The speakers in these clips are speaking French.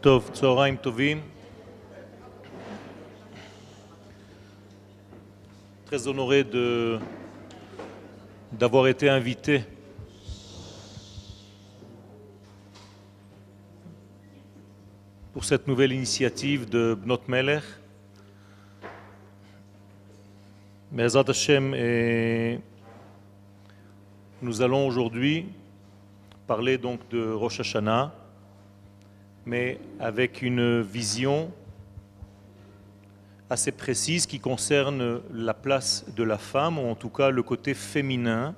טוב, צהריים טובים. Très honoré de d'avoir été invité pour cette nouvelle initiative de Bnot Melech. Bezat Hashem, et nous allons aujourd'hui parler donc de Rosh Hashanah, mais avec une vision assez précise qui concerne la place de la femme, ou en tout cas le côté féminin,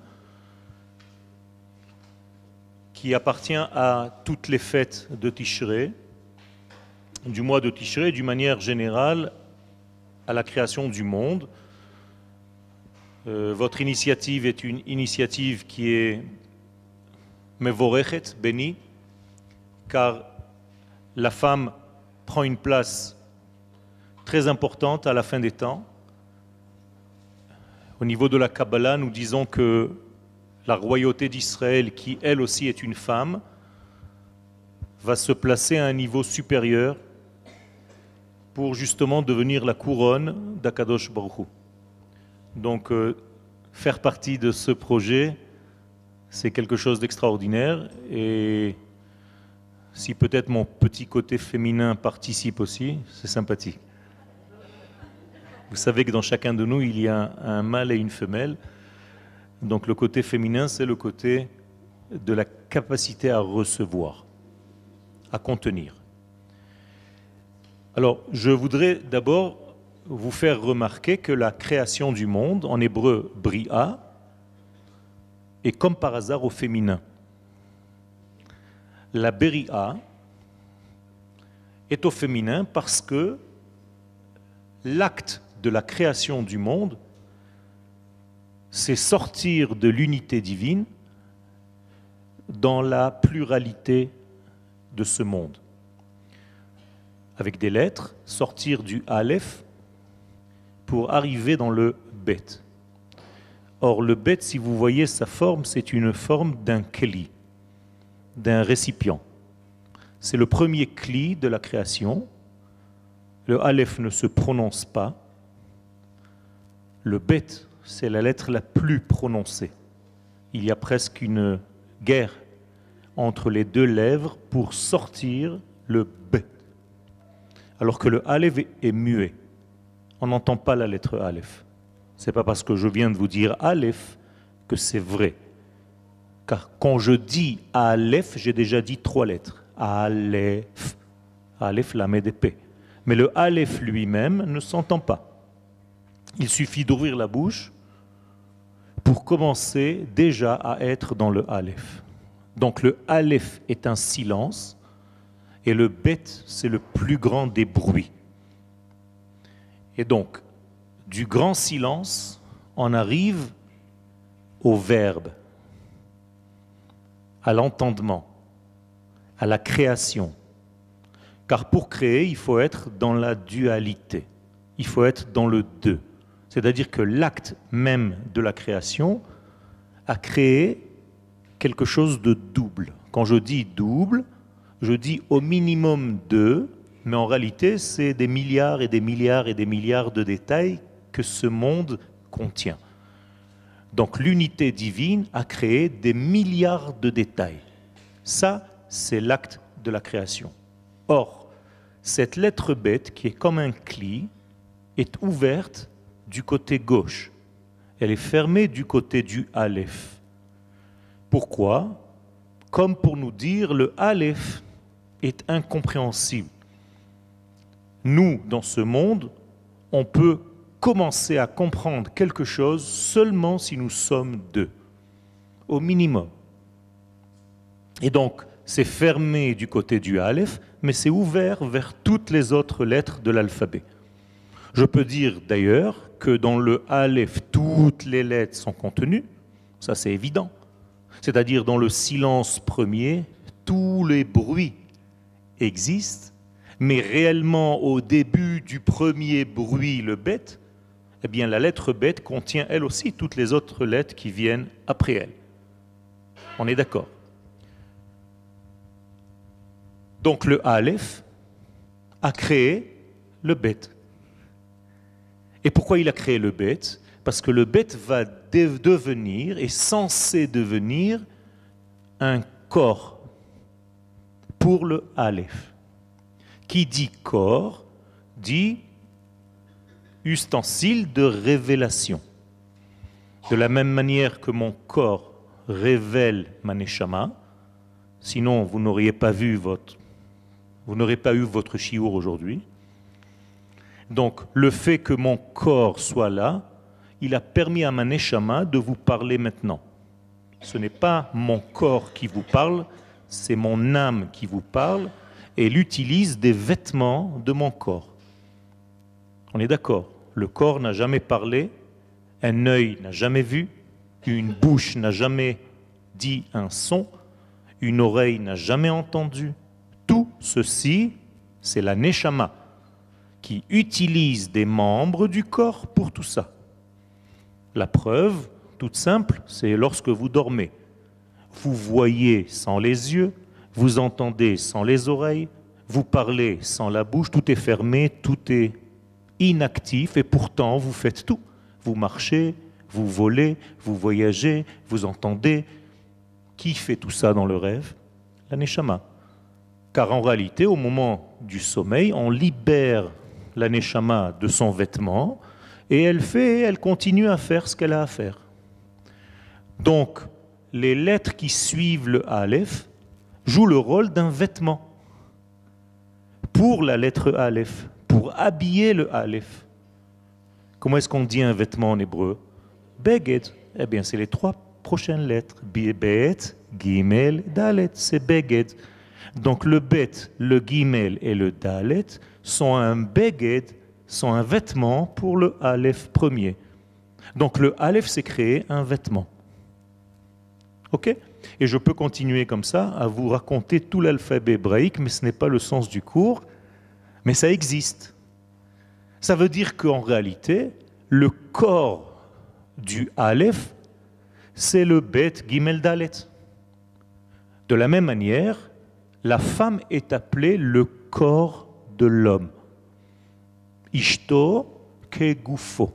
qui appartient à toutes les fêtes de Tishré, du mois de Tishré, d'une manière générale, à la création du monde. Euh, votre initiative est une initiative qui est mevorechet, bénie, car la femme prend une place très importante à la fin des temps. Au niveau de la Kabbalah, nous disons que la royauté d'Israël, qui elle aussi est une femme, va se placer à un niveau supérieur pour justement devenir la couronne d'Akadosh Baruch Donc, euh, faire partie de ce projet, c'est quelque chose d'extraordinaire et si peut-être mon petit côté féminin participe aussi, c'est sympathique. Vous savez que dans chacun de nous, il y a un mâle et une femelle. Donc le côté féminin, c'est le côté de la capacité à recevoir, à contenir. Alors, je voudrais d'abord vous faire remarquer que la création du monde, en hébreu bria, est comme par hasard au féminin. La beria est au féminin parce que l'acte de la création du monde, c'est sortir de l'unité divine dans la pluralité de ce monde. Avec des lettres, sortir du Aleph pour arriver dans le Bet. Or, le Bet, si vous voyez sa forme, c'est une forme d'un keli, d'un récipient. C'est le premier kli de la création. Le Aleph ne se prononce pas, le bet, c'est la lettre la plus prononcée. Il y a presque une guerre entre les deux lèvres pour sortir le b. Alors que le aleph est muet. On n'entend pas la lettre aleph. C'est pas parce que je viens de vous dire aleph que c'est vrai. Car quand je dis aleph, j'ai déjà dit trois lettres. Aleph. Aleph, la met d'épée. Mais le aleph lui-même ne s'entend pas. Il suffit d'ouvrir la bouche pour commencer déjà à être dans le Aleph. Donc le Aleph est un silence et le Bet, c'est le plus grand des bruits. Et donc, du grand silence, on arrive au verbe, à l'entendement, à la création. Car pour créer, il faut être dans la dualité, il faut être dans le deux. C'est-à-dire que l'acte même de la création a créé quelque chose de double. Quand je dis double, je dis au minimum deux, mais en réalité, c'est des milliards et des milliards et des milliards de détails que ce monde contient. Donc l'unité divine a créé des milliards de détails. Ça, c'est l'acte de la création. Or, cette lettre bête, qui est comme un cli, est ouverte du côté gauche. Elle est fermée du côté du Aleph. Pourquoi? Comme pour nous dire le Aleph est incompréhensible. Nous, dans ce monde, on peut commencer à comprendre quelque chose seulement si nous sommes deux, au minimum. Et donc, c'est fermé du côté du Aleph, mais c'est ouvert vers toutes les autres lettres de l'alphabet. Je peux dire d'ailleurs que dans le Aleph, toutes les lettres sont contenues, ça c'est évident. C'est-à-dire dans le silence premier, tous les bruits existent, mais réellement au début du premier bruit, le bête, eh bien la lettre bête contient elle aussi toutes les autres lettres qui viennent après elle. On est d'accord. Donc le Aleph a créé le bête. Et pourquoi il a créé le bête Parce que le bête va devenir, est censé devenir, un corps pour le Aleph. Qui dit corps dit ustensile de révélation. De la même manière que mon corps révèle ma neshama, sinon vous n'auriez pas vu votre, vous n'aurez pas eu votre chiour aujourd'hui. Donc le fait que mon corps soit là, il a permis à ma neshama de vous parler maintenant. Ce n'est pas mon corps qui vous parle, c'est mon âme qui vous parle, et elle utilise des vêtements de mon corps. On est d'accord Le corps n'a jamais parlé, un œil n'a jamais vu, une bouche n'a jamais dit un son, une oreille n'a jamais entendu. Tout ceci, c'est la neshama qui utilise des membres du corps pour tout ça. La preuve, toute simple, c'est lorsque vous dormez. Vous voyez sans les yeux, vous entendez sans les oreilles, vous parlez sans la bouche, tout est fermé, tout est inactif et pourtant vous faites tout. Vous marchez, vous volez, vous voyagez, vous entendez. Qui fait tout ça dans le rêve? La Neshama. Car en réalité, au moment du sommeil, on libère la Neshama de son vêtement et elle fait, elle continue à faire ce qu'elle a à faire. Donc, les lettres qui suivent le Aleph jouent le rôle d'un vêtement pour la lettre Aleph pour habiller le Aleph. Comment est-ce qu'on dit un vêtement en hébreu? Beged. Eh bien, c'est les trois prochaines lettres. Bet, Gimel, Dalet. C'est Beged. Donc le Bet, le Gimel et le Dalet sont un Beged, sont un vêtement pour le Aleph premier. Donc le Aleph s'est créé un vêtement. Ok? Et je peux continuer comme ça à vous raconter tout l'alphabet hébraïque, mais ce n'est pas le sens du cours. Mais ça existe. Ça veut dire qu'en réalité, le corps du Aleph, c'est le Bet Gimel Dalet. De la même manière, la femme est appelée le corps de l'homme. Ishto Kegufo.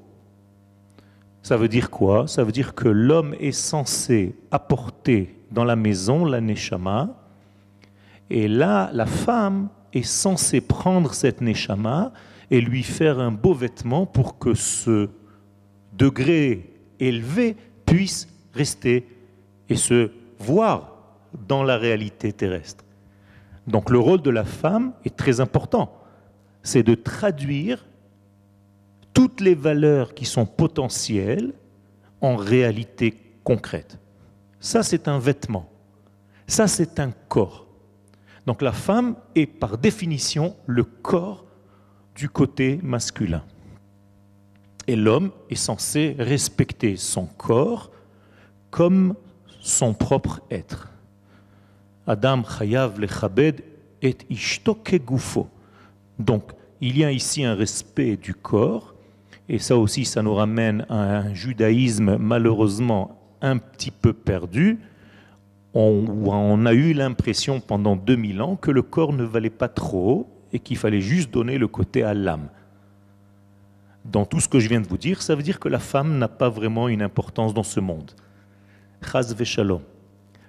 Ça veut dire quoi? Ça veut dire que l'homme est censé apporter dans la maison la neshama, et là, la femme est censé prendre cette neshama et lui faire un beau vêtement pour que ce degré élevé puisse rester et se voir dans la réalité terrestre. Donc le rôle de la femme est très important. C'est de traduire toutes les valeurs qui sont potentielles en réalité concrète. Ça, c'est un vêtement. Ça, c'est un corps. Donc la femme est par définition le corps du côté masculin. Et l'homme est censé respecter son corps comme son propre être. Adam chayav lechabed et ishto gufo. Donc, il y a ici un respect du corps, et ça aussi, ça nous ramène à un judaïsme malheureusement un petit peu perdu, on, a eu l'impression pendant 2000 ans que le corps ne valait pas trop et qu'il fallait juste donner le côté à l'âme. Dans tout ce que je viens de vous dire, ça veut dire que la femme n'a pas vraiment une importance dans ce monde. Chaz shalom.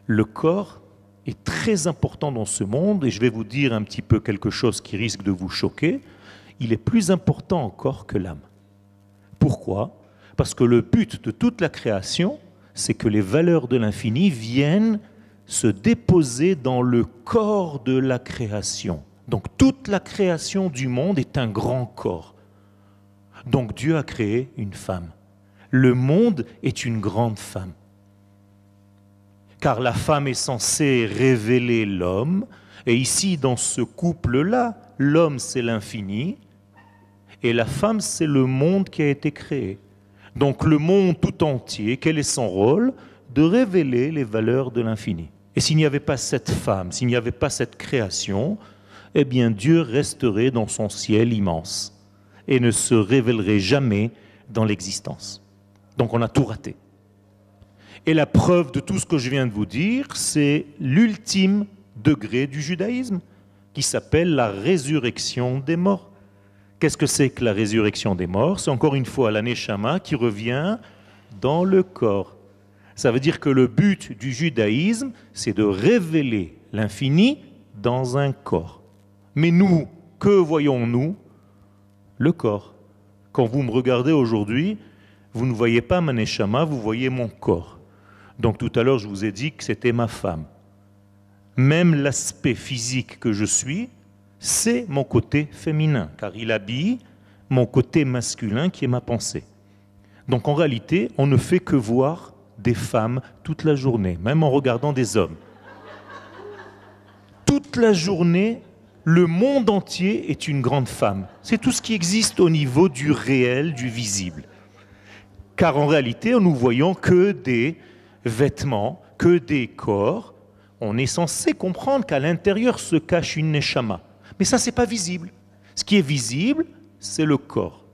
Le corps est très important dans ce monde et je vais vous dire un petit peu quelque chose qui risque de vous choquer. Il est plus important encore que l'âme. Pourquoi? Parce que le but de toute la création, c'est que les valeurs de l'infini viennent se déposer dans le corps de la création. Donc toute la création du monde est un grand corps. Donc Dieu a créé une femme. Le monde est une grande femme. Car la femme est censée révéler l'homme. Et ici, dans ce couple-là, l'homme c'est l'infini et la femme c'est le monde qui a été créé. Donc le monde tout entier, quel est son rôle? De révéler les valeurs de l'infini. Et s'il n'y avait pas cette femme, s'il n'y avait pas cette création, eh bien Dieu resterait dans son ciel immense et ne se révélerait jamais dans l'existence. Donc on a tout raté. Et la preuve de tout ce que je viens de vous dire, c'est l'ultime degré du judaïsme, qui s'appelle la résurrection des morts. Qu'est-ce que c'est que la résurrection des morts? C'est encore une fois la Neshama qui revient dans le corps. Ça veut dire que le but du judaïsme, c'est de révéler l'infini dans un corps. Mais nous, que voyons-nous? Le corps. Quand vous me regardez aujourd'hui, vous ne voyez pas ma neshama, vous voyez mon corps. Donc tout à l'heure, je vous ai dit que c'était ma femme. Même l'aspect physique que je suis, c'est mon côté féminin, car il habille mon côté masculin qui est ma pensée. Donc en réalité, on ne fait que voir des femmes toute la journée, même en regardant des hommes. Toute la journée, le monde entier est une grande femme. C'est tout ce qui existe au niveau du réel, du visible. Car en réalité, nous voyons que des vêtements, que des corps. On est censé comprendre qu'à l'intérieur se cache une neshama. Mais ça, n'est pas visible. Ce qui est visible, c'est le corps.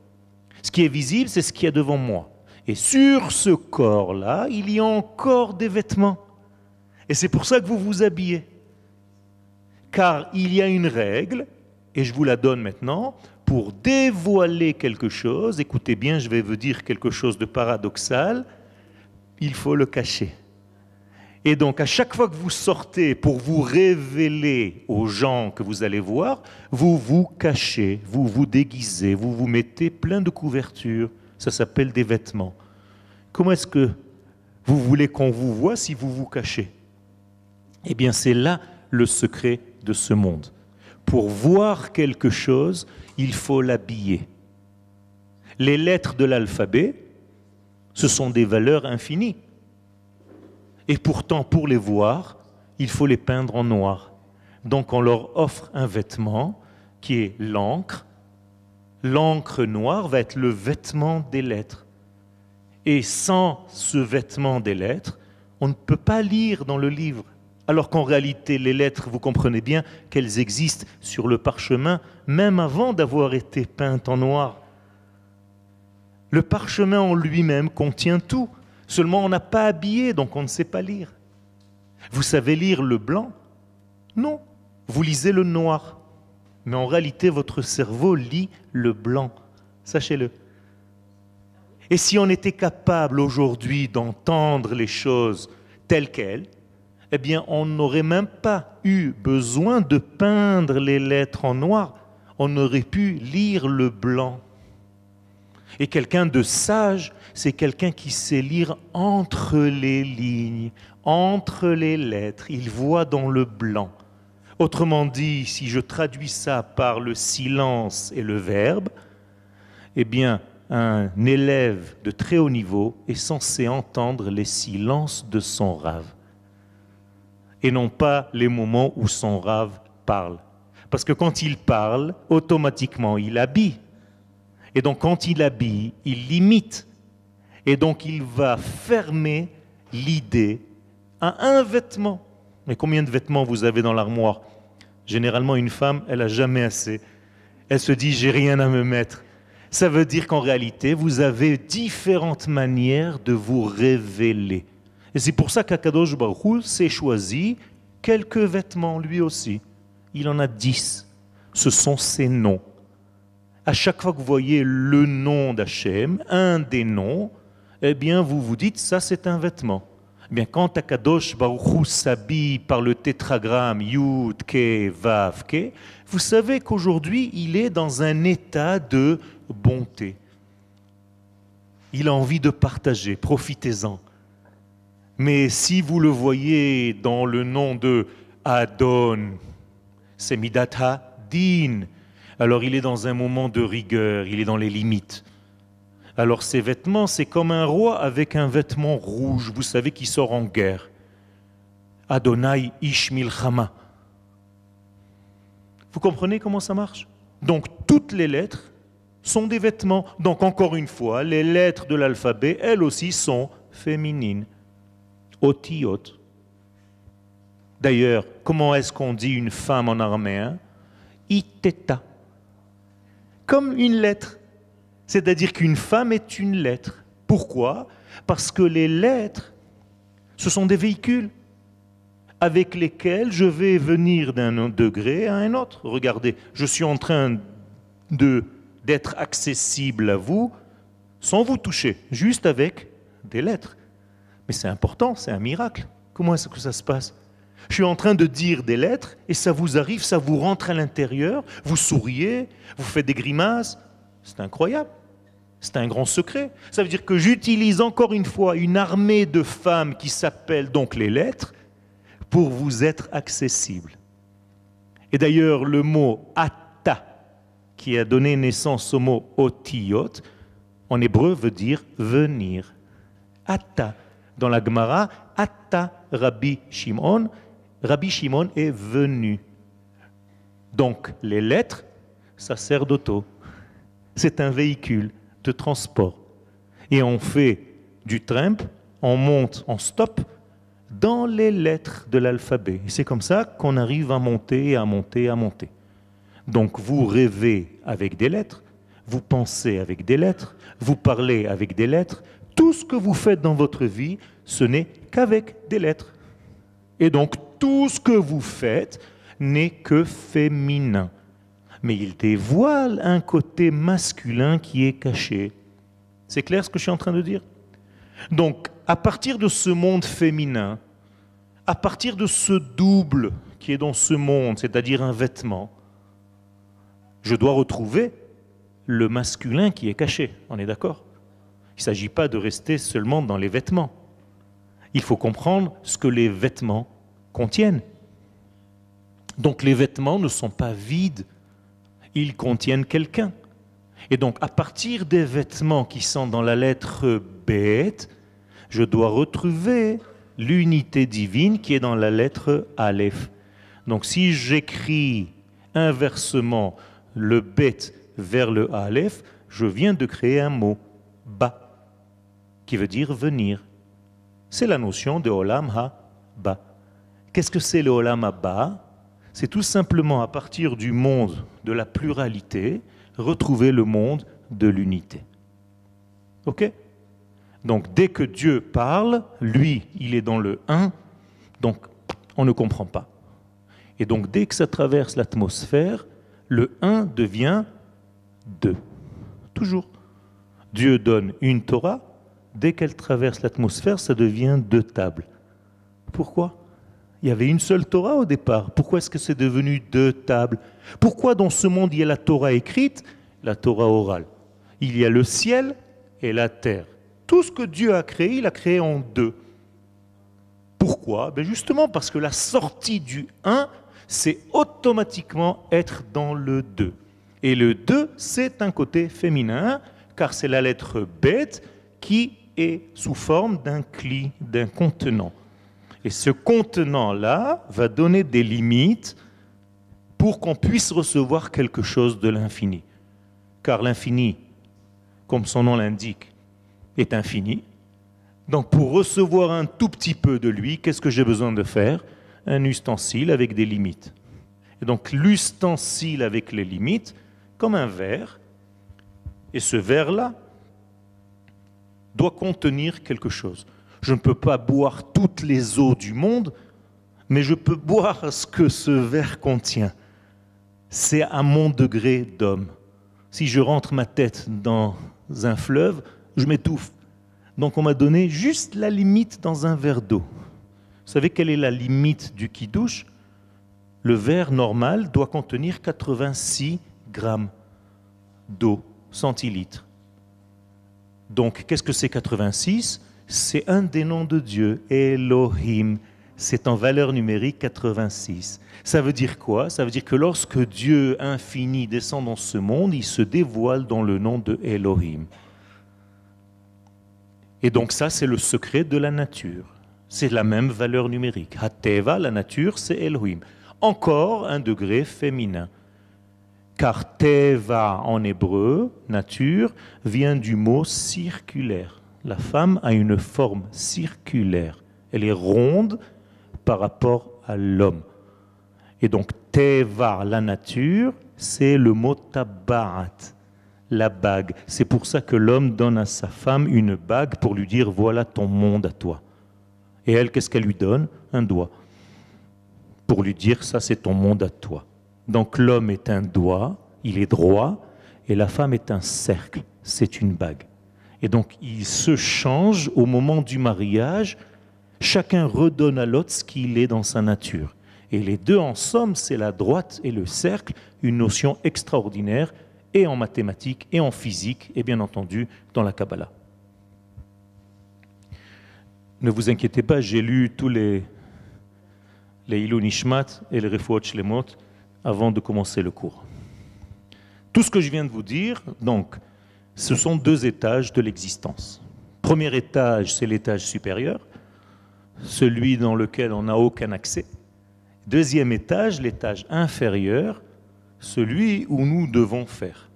Ce qui est visible, c'est ce qui est devant moi. Et sur ce corps-là, il y a encore des vêtements. Et c'est pour ça que vous vous habillez. Car il y a une règle, et je vous la donne maintenant, pour dévoiler quelque chose, écoutez bien, je vais vous dire quelque chose de paradoxal, il faut le cacher. Et donc, à chaque fois que vous sortez pour vous révéler aux gens que vous allez voir, vous vous cachez, vous vous déguisez, vous vous mettez plein de couvertures. Ça s'appelle des vêtements. Comment est-ce que vous voulez qu'on vous voit si vous vous cachez? Eh bien, c'est là le secret de ce monde. Pour voir quelque chose, il faut l'habiller. Les lettres de l'alphabet, ce sont des valeurs infinies. Et pourtant, pour les voir, il faut les peindre en noir. Donc on leur offre un vêtement qui est l'encre. L'encre noire va être le vêtement des lettres. Et sans ce vêtement des lettres, on ne peut pas lire dans le livre. Alors qu'en réalité, les lettres, vous comprenez bien qu'elles existent sur le parchemin, même avant d'avoir été peintes en noir. Le parchemin en lui-même contient tout. Seulement, on n'a pas habillé, donc on ne sait pas lire. Vous savez lire le blanc? Non. Vous lisez le noir. Mais en réalité, votre cerveau lit le blanc. Sachez-le. Et si on était capable aujourd'hui d'entendre les choses telles quelles, eh bien, on n'aurait même pas eu besoin de peindre les lettres en noir. On aurait pu lire le blanc. Et quelqu'un de sage, c'est quelqu'un qui sait lire entre les lignes, entre les lettres. Il voit dans le blanc. Autrement dit, si je traduis ça par le silence et le verbe, eh bien, un élève de très haut niveau est censé entendre les silences de son rave et non pas les moments où son rave parle. Parce que quand il parle, automatiquement, il habille. Et donc quand il habille, il limite. Et donc il va fermer l'idée à un vêtement. Mais combien de vêtements vous avez dans l'armoire? Généralement, une femme, elle n'a jamais assez. Elle se dit, j'ai rien à me mettre. Ça veut dire qu'en réalité, vous avez différentes manières de vous révéler. Et c'est pour ça qu'Akadosh Baruch s'est choisi quelques vêtements lui aussi. Il en a dix. Ce sont ses noms à chaque fois que vous voyez le nom d'Hachem, un des noms, eh bien, vous vous dites, ça c'est un vêtement. Bien, quand Akadosh Baruch s'habille par le tétragramme Yud, Ke, Vav, vous savez qu'aujourd'hui, il est dans un état de bonté. Il a envie de partager, profitez-en. Mais si vous le voyez dans le nom de Adon, c'est Midata Din, alors il est dans un moment de rigueur, il est dans les limites. Alors ses vêtements, c'est comme un roi avec un vêtement rouge, vous savez, qui sort en guerre. Adonai Ishmil Chama. Vous comprenez comment ça marche? Donc toutes les lettres sont des vêtements. Donc encore une fois, les lettres de l'alphabet, elles aussi, sont féminines. Otiot. D'ailleurs, comment est-ce qu'on dit une femme en araméen? Iteta comme une lettre. C'est-à-dire qu'une femme est une lettre. Pourquoi? Parce que les lettres, ce sont des véhicules. avec lesquels je vais venir d'un degré à un autre. Regardez, je suis en train d'être accessible à vous sans vous toucher, juste avec des lettres. Mais c'est important, c'est un miracle. Comment est-ce que ça se passe? Je suis en train de dire des lettres et ça vous arrive, ça vous rentre à l'intérieur, vous souriez, vous faites des grimaces. C'est incroyable. C'est un grand secret. Ça veut dire que j'utilise encore une fois une armée de femmes qui s'appellent donc les lettres pour vous être accessible. Et d'ailleurs, le mot atta, qui a donné naissance au mot otiyot, en hébreu veut dire venir. Atta. Dans la Gemara, Atta Rabbi Shimon. Rabbi Shimon est venu. Donc, les lettres, ça sert d'auto. C'est un véhicule de transport. Et on fait du tramp, on monte en stop dans les lettres de l'alphabet. Et c'est comme ça qu'on arrive à monter, à monter, à monter. Donc vous rêvez avec des lettres, vous pensez avec des lettres, vous parlez avec des lettres, tout ce que vous faites dans votre vie, ce n'est qu'avec des lettres. Et donc tout ce que vous faites n'est que féminin. Mais il dévoile un côté masculin qui est caché. C'est clair ce que je suis en train de dire? Donc, à partir de ce monde féminin, à partir de ce double qui est dans ce monde, c'est-à-dire un vêtement, je dois retrouver le masculin qui est caché. On est d'accord? Il ne s'agit pas de rester seulement dans les vêtements. Il faut comprendre ce que les vêtements contiennent. Donc les vêtements ne sont pas vides, ils contiennent quelqu'un. Et donc à partir des vêtements qui sont dans la lettre bête, je dois retrouver l'unité divine qui est dans la lettre Aleph. Donc si j'écris inversement le bet vers le Aleph, je viens de créer un mot, ba, qui veut dire venir. C'est la notion de Olam ha-ba. Qu'est-ce que c'est le Olam ha-ba? C'est tout simplement à partir du monde de la pluralité, retrouver le monde de l'unité. Ok? Donc dès que Dieu parle, lui, il est dans le 1, donc on ne comprend pas. Et donc dès que ça traverse l'atmosphère, le 1 devient 2. Toujours. Dieu donne une Torah, dès qu'elle traverse l'atmosphère, ça devient deux tables. Pourquoi? Il y avait une seule Torah au départ. Pourquoi est-ce que c'est devenu deux tables? Pourquoi dans ce monde il y a la Torah écrite, la Torah orale? Il y a le ciel et la terre. Tout ce que Dieu a créé, il a créé en deux. Pourquoi? Ben Justement parce que la sortie du 1, c'est automatiquement être dans le 2. Et le 2, c'est un côté féminin, car c'est la lettre bête qui est sous forme d'un cli, d'un contenant. Et ce contenant-là va donner des limites pour qu'on puisse recevoir quelque chose de l'infini. Car l'infini, comme son nom l'indique, est infini. Donc pour recevoir un tout petit peu de lui, qu'est-ce que j'ai besoin de faire? Un ustensile avec des limites. Et donc l'ustensile avec les limites, comme un verre, et ce verre-là doit contenir quelque chose. Je ne peux pas boire toutes les eaux du monde, mais je peux boire ce que ce verre contient. C'est à mon degré d'homme. Si je rentre ma tête dans un fleuve, je m'étouffe. Donc on m'a donné juste la limite dans un verre d'eau. Vous savez quelle est la limite du qui-douche Le verre normal doit contenir 86 grammes d'eau, centilitres. Donc qu'est-ce que c'est 86 C'est un des noms de Dieu, Elohim. C'est en valeur numérique 86. Ça veut dire quoi? Ça veut dire que lorsque Dieu infini descend dans ce monde, il se dévoile dans le nom de Elohim. Et donc ça, c'est le secret de la nature. C'est la même valeur numérique. Hateva, la nature, c'est Elohim. Encore un degré féminin. Car Teva en hébreu, nature, vient du mot circulaire. La femme a une forme circulaire. Elle est ronde par rapport à l'homme. Et donc Teva, la nature, c'est le mot tabarat la bague. C'est pour ça que l'homme donne à sa femme une bague pour lui dire voilà ton monde à toi. Et elle, qu'est-ce qu'elle lui donne? Un doigt. pour lui dire ça c'est ton monde à toi. Donc l'homme est un doigt, il est droit, et la femme est un cercle, c'est une bague. Et donc ils se changent au moment du mariage, chacun redonne à l'autre ce qu'il est dans sa nature. Et les deux en somme, c'est la droite et le cercle, une notion extraordinaire, et en mathématiques, et en physique, et bien entendu dans la Kabbalah. Ne vous inquiétez pas, j'ai lu tous les, les Ilou Nishmat et les Refuot Shlemot avant de commencer le cours. Tout ce que je viens de vous dire, donc, ce sont deux étages de l'existence. Premier étage, c'est l'étage supérieur, celui dans lequel on n'a aucun accès. Deuxième étage, l'étage inférieur, celui où nous devons faire.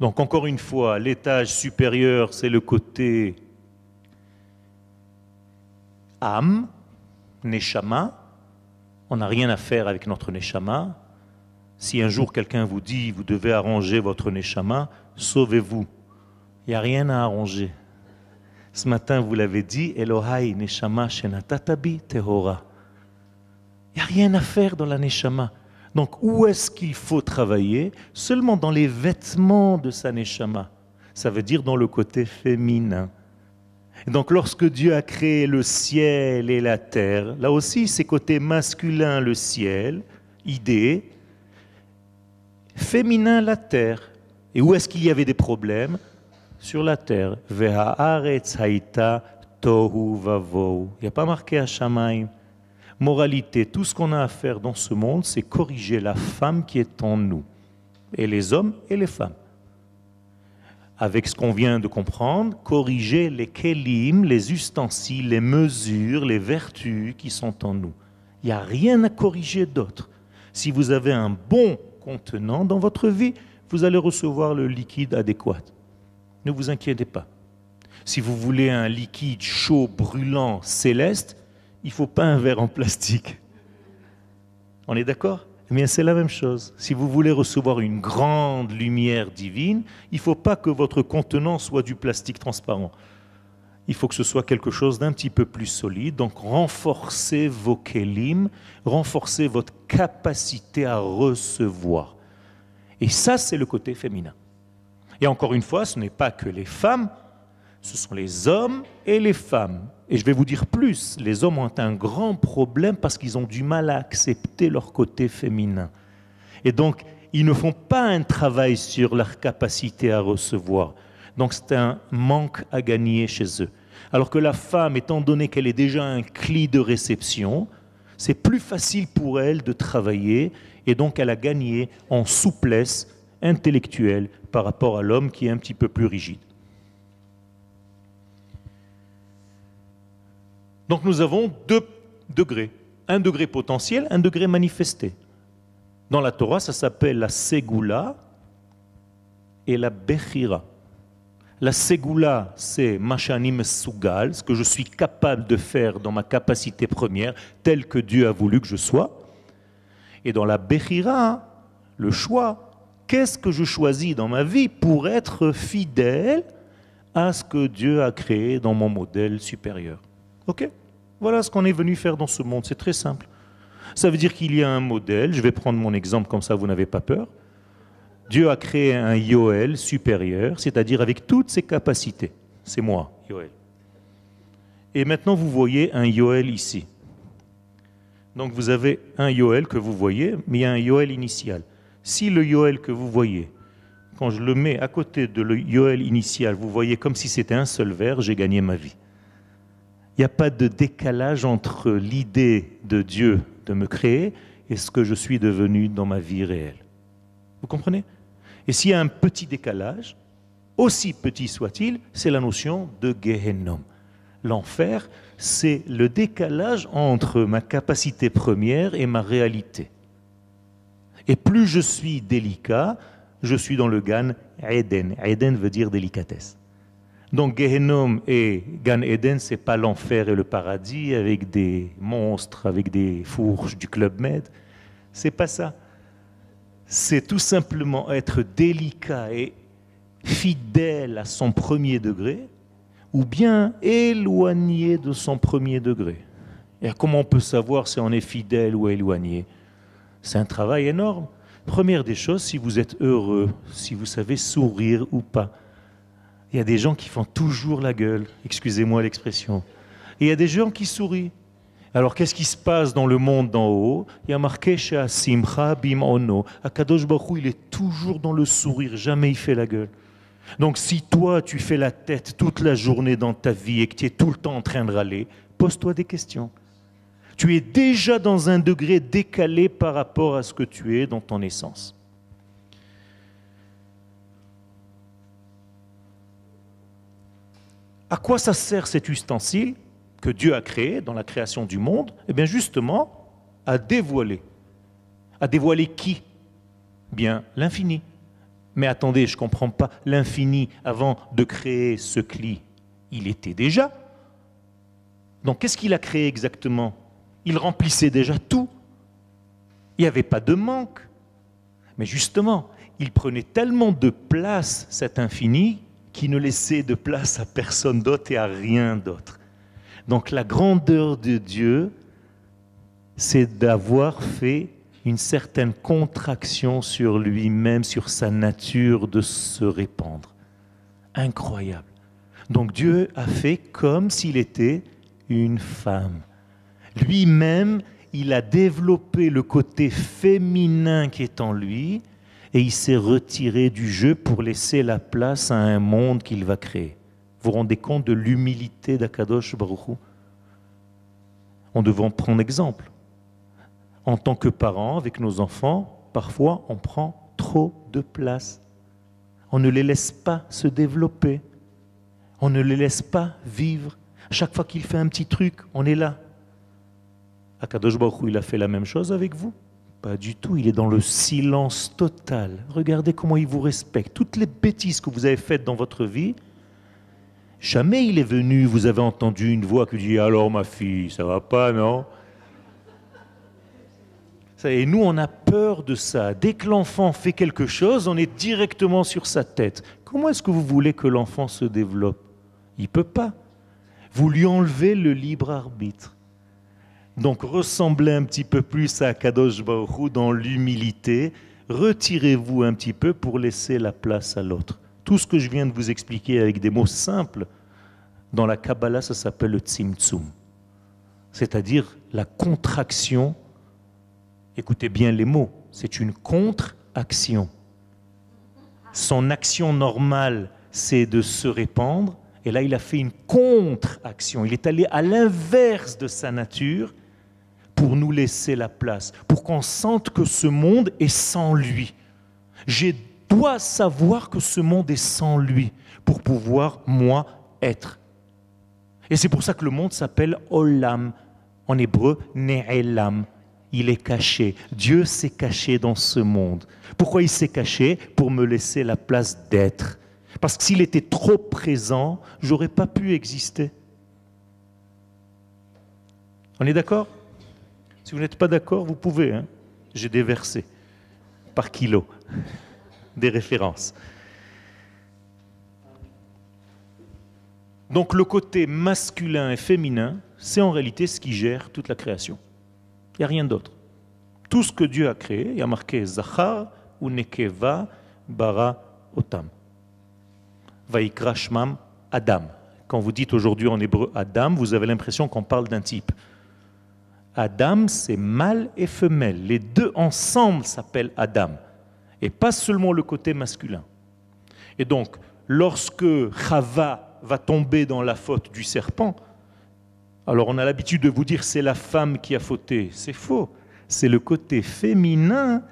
Donc encore une fois, l'étage supérieur, c'est le côté âme, neshama. On n'a rien à faire avec notre neshama. Si un jour quelqu'un vous dit, vous devez arranger votre neshama, sauvez-vous. Il n'y a rien à arranger. Ce matin, vous l'avez dit, Elohai neshama shenatatabi tehora. Il n'y a rien à faire dans la neshama. Donc où est-ce qu'il faut travailler? Seulement dans les vêtements de sa neshama. Ça veut dire dans le côté féminin. donc lorsque Dieu a créé le ciel et la terre, là aussi c'est côté masculin le ciel, idée, féminin la terre. Et où est-ce qu'il y avait des problèmes? Sur la terre. tohu Il n'y a pas marqué à Shamaim. Moralité, tout ce qu'on a à faire dans ce monde, c'est corriger la femme qui est en nous, et les hommes et les femmes. Avec ce qu'on vient de comprendre, corriger les kelim, les ustensiles, les mesures, les vertus qui sont en nous. Il n'y a rien à corriger d'autre. Si vous avez un bon contenant dans votre vie, vous allez recevoir le liquide adéquat. Ne vous inquiétez pas. Si vous voulez un liquide chaud, brûlant, céleste, il ne faut pas un verre en plastique. On est d'accord? Eh bien, c'est la même chose. Si vous voulez recevoir une grande lumière divine, il ne faut pas que votre contenant soit du plastique transparent. Il faut que ce soit quelque chose d'un petit peu plus solide. Donc, renforcez vos kélim, renforcez votre capacité à recevoir. Et ça, c'est le côté féminin. Et encore une fois, ce n'est pas que les femmes, ce sont les hommes et les femmes. Et je vais vous dire plus, les hommes ont un grand problème parce qu'ils ont du mal à accepter leur côté féminin. Et donc, ils ne font pas un travail sur leur capacité à recevoir. Donc, c'est un manque à gagner chez eux. Alors que la femme, étant donné qu'elle est déjà un cli de réception, c'est plus facile pour elle de travailler et donc elle a gagné en souplesse intellectuelle par rapport à l'homme qui est un petit peu plus rigide. Donc nous avons deux degrés. Un degré potentiel, un degré manifesté. Dans la Torah, ça s'appelle la Segula et la Bechira. La Segula, c'est Mashanim Sugal, ce que je suis capable de faire dans ma capacité première, telle que Dieu a voulu que je sois. Et dans la Bechira, le choix, qu'est-ce que je choisis dans ma vie pour être fidèle à ce que Dieu a créé dans mon modèle supérieur? OK? Voilà ce qu'on est venu faire dans ce monde, c'est très simple. Ça veut dire qu'il y a un modèle, je vais prendre mon exemple comme ça vous n'avez pas peur. Dieu a créé un Yoel supérieur, c'est-à-dire avec toutes ses capacités. C'est moi, Yoel. Et maintenant vous voyez un Yoel ici. Donc vous avez un Yoel que vous voyez, mais il y a un Yoel initial. Si le Yoel que vous voyez, quand je le mets à côté de le Yoel initial, vous voyez comme si c'était un seul verre, j'ai gagné ma vie. Il n'y a pas de décalage entre l'idée de Dieu de me créer et ce que je suis devenu dans ma vie réelle. Vous comprenez? Et s'il y a un petit décalage, aussi petit soit-il, c'est la notion de Gehennom. L'enfer, c'est le décalage entre ma capacité première et ma réalité. Et plus je suis délicat, je suis dans le Gan Eden. Eden veut dire délicatesse. Donc Gehenom et Gan Eden, c'est pas l'enfer et le paradis avec des monstres, avec des fourches du Club Med. C'est pas ça. C'est tout simplement être délicat et fidèle à son premier degré, ou bien éloigné de son premier degré. Et comment on peut savoir si on est fidèle ou éloigné? C'est un travail énorme. Première des choses, si vous êtes heureux, si vous savez sourire ou pas. Il y a des gens qui font toujours la gueule, excusez-moi l'expression. Il y a des gens qui sourient. Alors qu'est-ce qui se passe dans le monde d'en haut? Il y a marqué Simcha Ono. Akadosh Baruch il est toujours dans le sourire, jamais il fait la gueule. Donc si toi tu fais la tête toute la journée dans ta vie et que tu es tout le temps en train de râler, pose-toi des questions. Tu es déjà dans un degré décalé par rapport à ce que tu es dans ton essence. À quoi ça sert cet ustensile que Dieu a créé dans la création du monde, eh bien justement, à dévoiler. À dévoiler qui? Bien, l'infini. Mais attendez, je ne comprends pas. L'infini, avant de créer ce cli, il était déjà. Donc qu'est-ce qu'il a créé exactement? Il remplissait déjà tout. Il n'y avait pas de manque. Mais justement, il prenait tellement de place, cet infini, qu'il ne laissait de place à personne d'autre et à rien d'autre. Donc la grandeur de Dieu, c'est d'avoir fait une certaine contraction sur lui-même, sur sa nature de se répandre. Incroyable. Donc Dieu a fait comme s'il était une femme. Lui-même, il a développé le côté féminin qui est en lui et il s'est retiré du jeu pour laisser la place à un monde qu'il va créer. Vous vous rendez compte de l'humilité d'Akadosh Baruchou On devait en prendre exemple. En tant que parents, avec nos enfants, parfois on prend trop de place. On ne les laisse pas se développer. On ne les laisse pas vivre. Chaque fois qu'il fait un petit truc, on est là. Akadosh Baruch il a fait la même chose avec vous? Pas du tout, il est dans le silence total. Regardez comment il vous respecte. Toutes les bêtises que vous avez faites dans votre vie, Jamais il est venu, vous avez entendu une voix qui dit Alors ma fille, ça va pas, non? Et nous, on a peur de ça. Dès que l'enfant fait quelque chose, on est directement sur sa tête. Comment est-ce que vous voulez que l'enfant se développe? Il ne peut pas. Vous lui enlevez le libre arbitre. Donc ressemblez un petit peu plus à Kadosh Baruch dans l'humilité. Retirez-vous un petit peu pour laisser la place à l'autre. Tout ce que je viens de vous expliquer avec des mots simples, dans la Kabbalah, ça s'appelle le tzimtzum, c'est-à-dire la contraction. Écoutez bien les mots, c'est une contre-action. Son action normale, c'est de se répandre, et là, il a fait une contre-action. Il est allé à l'inverse de sa nature pour nous laisser la place, pour qu'on sente que ce monde est sans lui. J'ai doit savoir que ce monde est sans lui pour pouvoir, moi, être. Et c'est pour ça que le monde s'appelle Olam, en hébreu, Ne'elam. Il est caché. Dieu s'est caché dans ce monde. Pourquoi il s'est caché? Pour me laisser la place d'être. Parce que s'il était trop présent, j'aurais pas pu exister. On est d'accord? Si vous n'êtes pas d'accord, vous pouvez. Hein J'ai des versets par kilo des références. Donc le côté masculin et féminin, c'est en réalité ce qui gère toute la création. N'y a rien d'autre. Tout ce que Dieu a créé, il y a marqué Zachar ou Nekeva bara otam. Vaikra shmam Adam. Quand vous dites aujourd'hui en hébreu Adam, vous avez l'impression qu'on parle d'un type. Adam, c'est mâle et femelle. Les deux ensemble s'appellent Adam et pas seulement le côté masculin. Et donc, lorsque Chava va tomber dans la faute du serpent, alors on a l'habitude de vous dire c'est la femme qui a fauté. C'est faux. C'est le côté féminin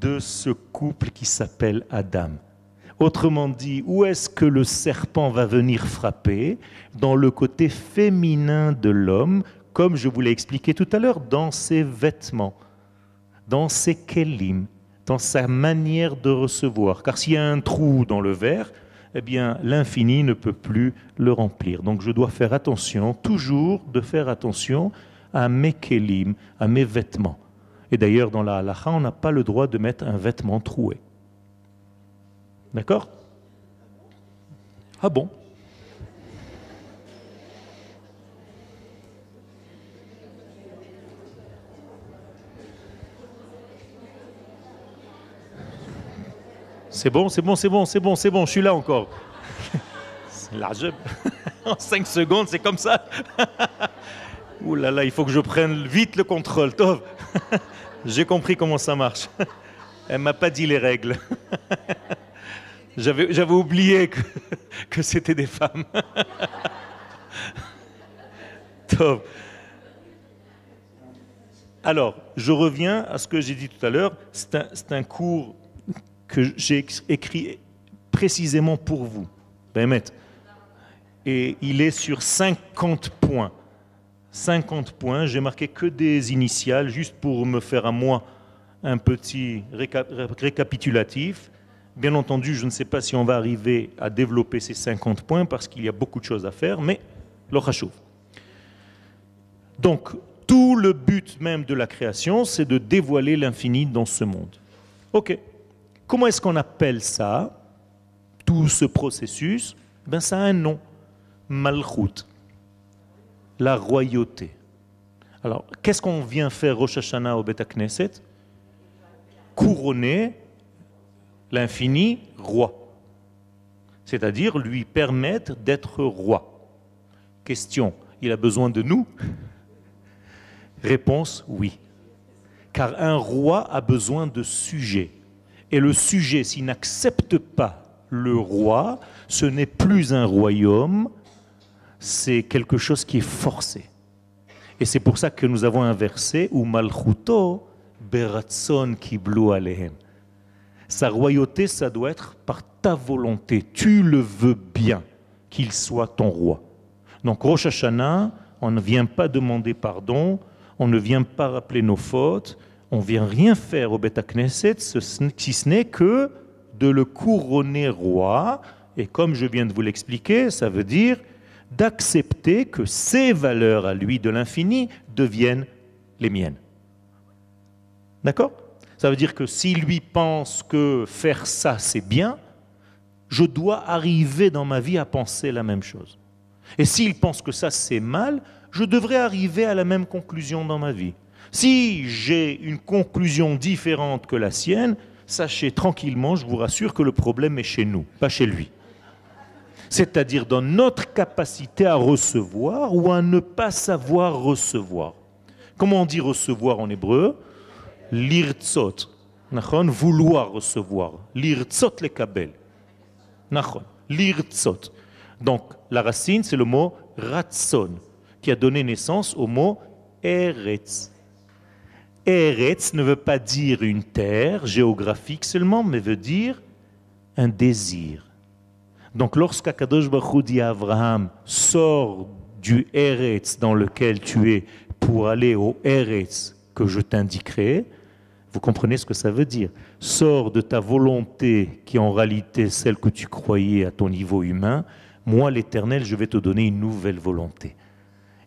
de ce couple qui s'appelle Adam. Autrement dit, où est-ce que le serpent va venir frapper? Dans le côté féminin de l'homme, comme je vous l'ai expliqué tout à l'heure, dans ses vêtements, dans ses kelim, dans sa manière de recevoir. Car s'il y a un trou dans le verre, eh bien l'infini ne peut plus le remplir. Donc je dois faire attention, toujours de faire attention à mes kelim, à mes vêtements. Et d'ailleurs, dans la halakha, on n'a pas le droit de mettre un vêtement troué. D'accord? Ah bon? C'est bon, c'est bon, c'est bon, c'est bon, c'est bon, je suis là encore. C'est en 5 secondes, c'est comme ça. Ouh là là, il faut que je prenne vite le contrôle. Tov. J'ai compris comment ça marche. Elle m'a pas dit les règles. J'avais, oublié que, c'était des femmes. Tov. Alors, je reviens à ce que j'ai dit tout à l'heure. C'est un cours que j'ai écrit précisément pour vous. Et il est sur 50 points. 50 points. J'ai marqué que des initiales, juste pour me faire à moi un petit récapitulatif. Bien entendu, je ne sais pas si on va arriver à développer ces 50 points parce qu'il y a beaucoup de choses à faire, mais l'Ochachov. Donc, tout le but même de la création, c'est de dévoiler l'infini dans ce monde. Ok. Comment est-ce qu'on appelle ça Tout ce processus? Ben, Ça a un nom. Malchut. La royauté. Alors, qu'est-ce qu'on vient faire Rosh Hashanah au Beth Knesset? Couronner l'infini roi. C'est-à-dire lui permettre d'être roi. Question, il a besoin de nous? Réponse, oui. Car un roi a besoin de sujets. Et le sujet, s'il n'accepte pas le roi, ce n'est plus un royaume, c'est quelque chose qui est forcé. Et c'est pour ça que nous avons un verset où Malchuto beratson kiblu alehem. Sa royauté, ça doit être par ta volonté. Tu le veux bien qu'il soit ton roi. Donc Rosh Hashanah, on ne vient pas demander pardon, on ne vient pas rappeler nos fautes, on vient rien faire au Beth Knesset, si ce n'est que de le couronner roi. Et comme je viens de vous l'expliquer, ça veut dire d'accepter que ses valeurs à lui de l'infini deviennent les miennes. D'accord? Ça veut dire que s'il lui pense que faire ça c'est bien, je dois arriver dans ma vie à penser la même chose. Et s'il pense que ça c'est mal, je devrais arriver à la même conclusion dans ma vie. Si j'ai une conclusion différente que la sienne, sachez tranquillement, je vous rassure que le problème est chez nous, pas chez lui. C'est-à-dire dans notre capacité à recevoir ou à ne pas savoir recevoir. Comment on dit recevoir en hébreu? Lirtzot. Vouloir recevoir. Lirtzot le kabel. Lirtzot. Donc la racine, c'est le mot ratson, qui a donné naissance au mot eretz. Eretz ne veut pas dire une terre géographique seulement, mais veut dire un désir. Donc lorsqu'Akadosh Baruch dit à Abraham, sors du Eretz dans lequel tu es pour aller au Eretz que je t'indiquerai, vous comprenez ce que ça veut dire. Sors de ta volonté qui est en réalité celle que tu croyais à ton niveau humain. Moi, l'Éternel, je vais te donner une nouvelle volonté.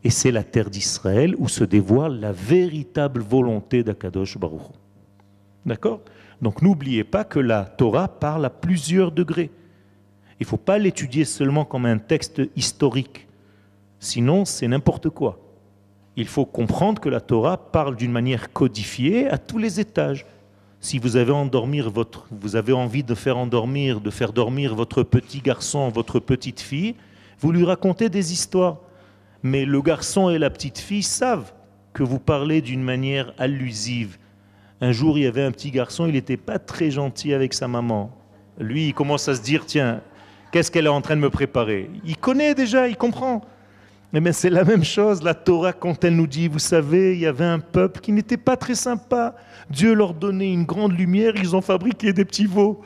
Et c'est la terre d'Israël où se dévoile la véritable volonté d'Akadosh Baruch. D'accord? Donc n'oubliez pas que la Torah parle à plusieurs degrés. Il ne faut pas l'étudier seulement comme un texte historique. Sinon, c'est n'importe quoi. Il faut comprendre que la Torah parle d'une manière codifiée à tous les étages. Si vous avez, envie de faire endormir, de faire dormir votre petit garçon, votre petite fille, vous lui racontez des histoires mais le garçon et la petite fille savent que vous parlez d'une manière allusive. Un jour, il y avait un petit garçon, il n'était pas très gentil avec sa maman. Lui, il commence à se dire, tiens, qu'est-ce qu'elle est en train de me préparer? Il connaît déjà, il comprend. Mais c'est la même chose, la Torah, quand elle nous dit, vous savez, il y avait un peuple qui n'était pas très sympa. Dieu leur donnait une grande lumière, ils ont fabriqué des petits veaux.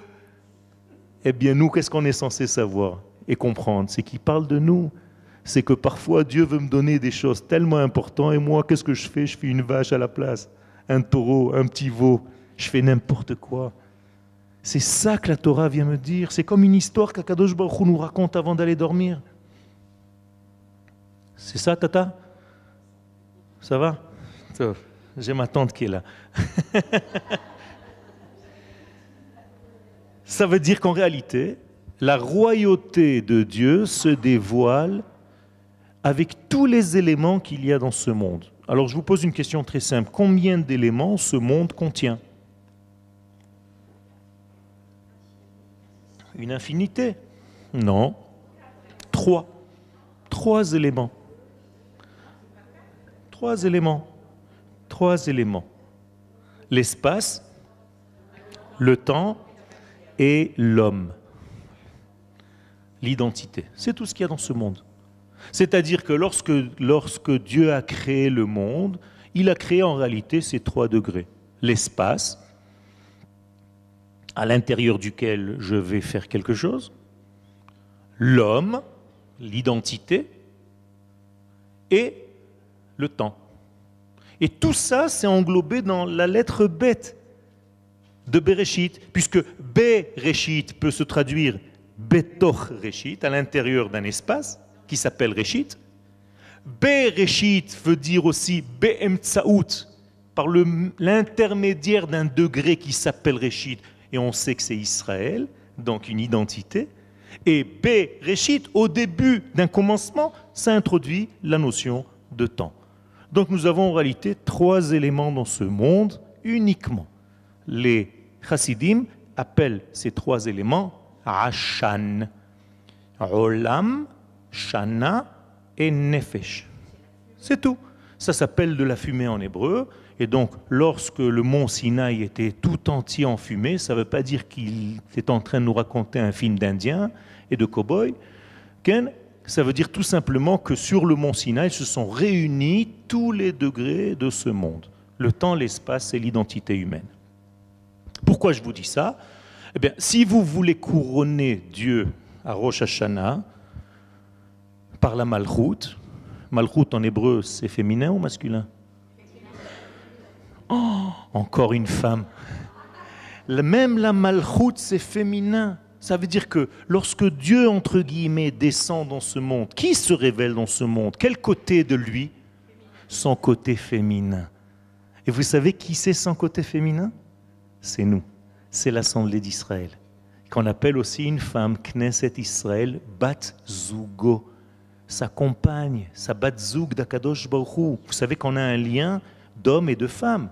Eh bien, nous, qu'est-ce qu'on est censé savoir et comprendre? C'est qu'il parle de nous c'est que parfois Dieu veut me donner des choses tellement importantes et moi, qu'est-ce que je fais? Je fais une vache à la place, un taureau, un petit veau, je fais n'importe quoi. C'est ça que la Torah vient me dire. C'est comme une histoire qu'Akadosh Baruch nous raconte avant d'aller dormir. C'est ça, Tata? Ça va? J'ai ma tante qui est là. ça veut dire qu'en réalité, la royauté de Dieu se dévoile avec tous les éléments qu'il y a dans ce monde. Alors je vous pose une question très simple. Combien d'éléments ce monde contient? Une infinité? Non. Trois. Trois éléments. Trois éléments. Trois éléments. L'espace, le temps et l'homme. L'identité. C'est tout ce qu'il y a dans ce monde. C'est-à-dire que lorsque, Dieu a créé le monde, il a créé en réalité ces trois degrés. L'espace, à l'intérieur duquel je vais faire quelque chose, l'homme, l'identité, et le temps. Et tout ça, c'est englobé dans la lettre bête de Bereshit, puisque Bereshit peut se traduire Betoch Reshit, à l'intérieur d'un espace qui s'appelle Reshit. Bereshit veut dire aussi Be'emtsaout, par l'intermédiaire d'un degré qui s'appelle Reshit, et on sait que c'est Israël, donc une identité. Et Bereshit, au début d'un commencement, ça introduit la notion de temps. Donc nous avons en réalité trois éléments dans ce monde uniquement. Les chassidim appellent ces trois éléments Ashan, Olam, Shana et Nefesh. C'est tout. Ça s'appelle de la fumée en hébreu. Et donc, lorsque le mont Sinaï était tout entier en fumée, ça ne veut pas dire qu'il est en train de nous raconter un film d'Indien et de cow-boy. Ça veut dire tout simplement que sur le mont Sinaï se sont réunis tous les degrés de ce monde. Le temps, l'espace et l'identité humaine. Pourquoi je vous dis ça? Eh bien, si vous voulez couronner Dieu à Rosh Hashanah par la Malchut, Malchut en hébreu, c'est féminin ou masculin? Oh, encore une femme. Même la Malchut, c'est féminin. Ça veut dire que lorsque Dieu, entre guillemets, descend dans ce monde, qui se révèle dans ce monde? Quel côté de lui? Son côté féminin. Et vous savez qui c'est son côté féminin? C'est nous. C'est l'Assemblée d'Israël. Qu'on appelle aussi une femme, Knesset Israël, Bat Zugo. Sa compagne, sa Bat Zug d'Akadosh Baruch Vous savez qu'on a un lien d'homme et de femme.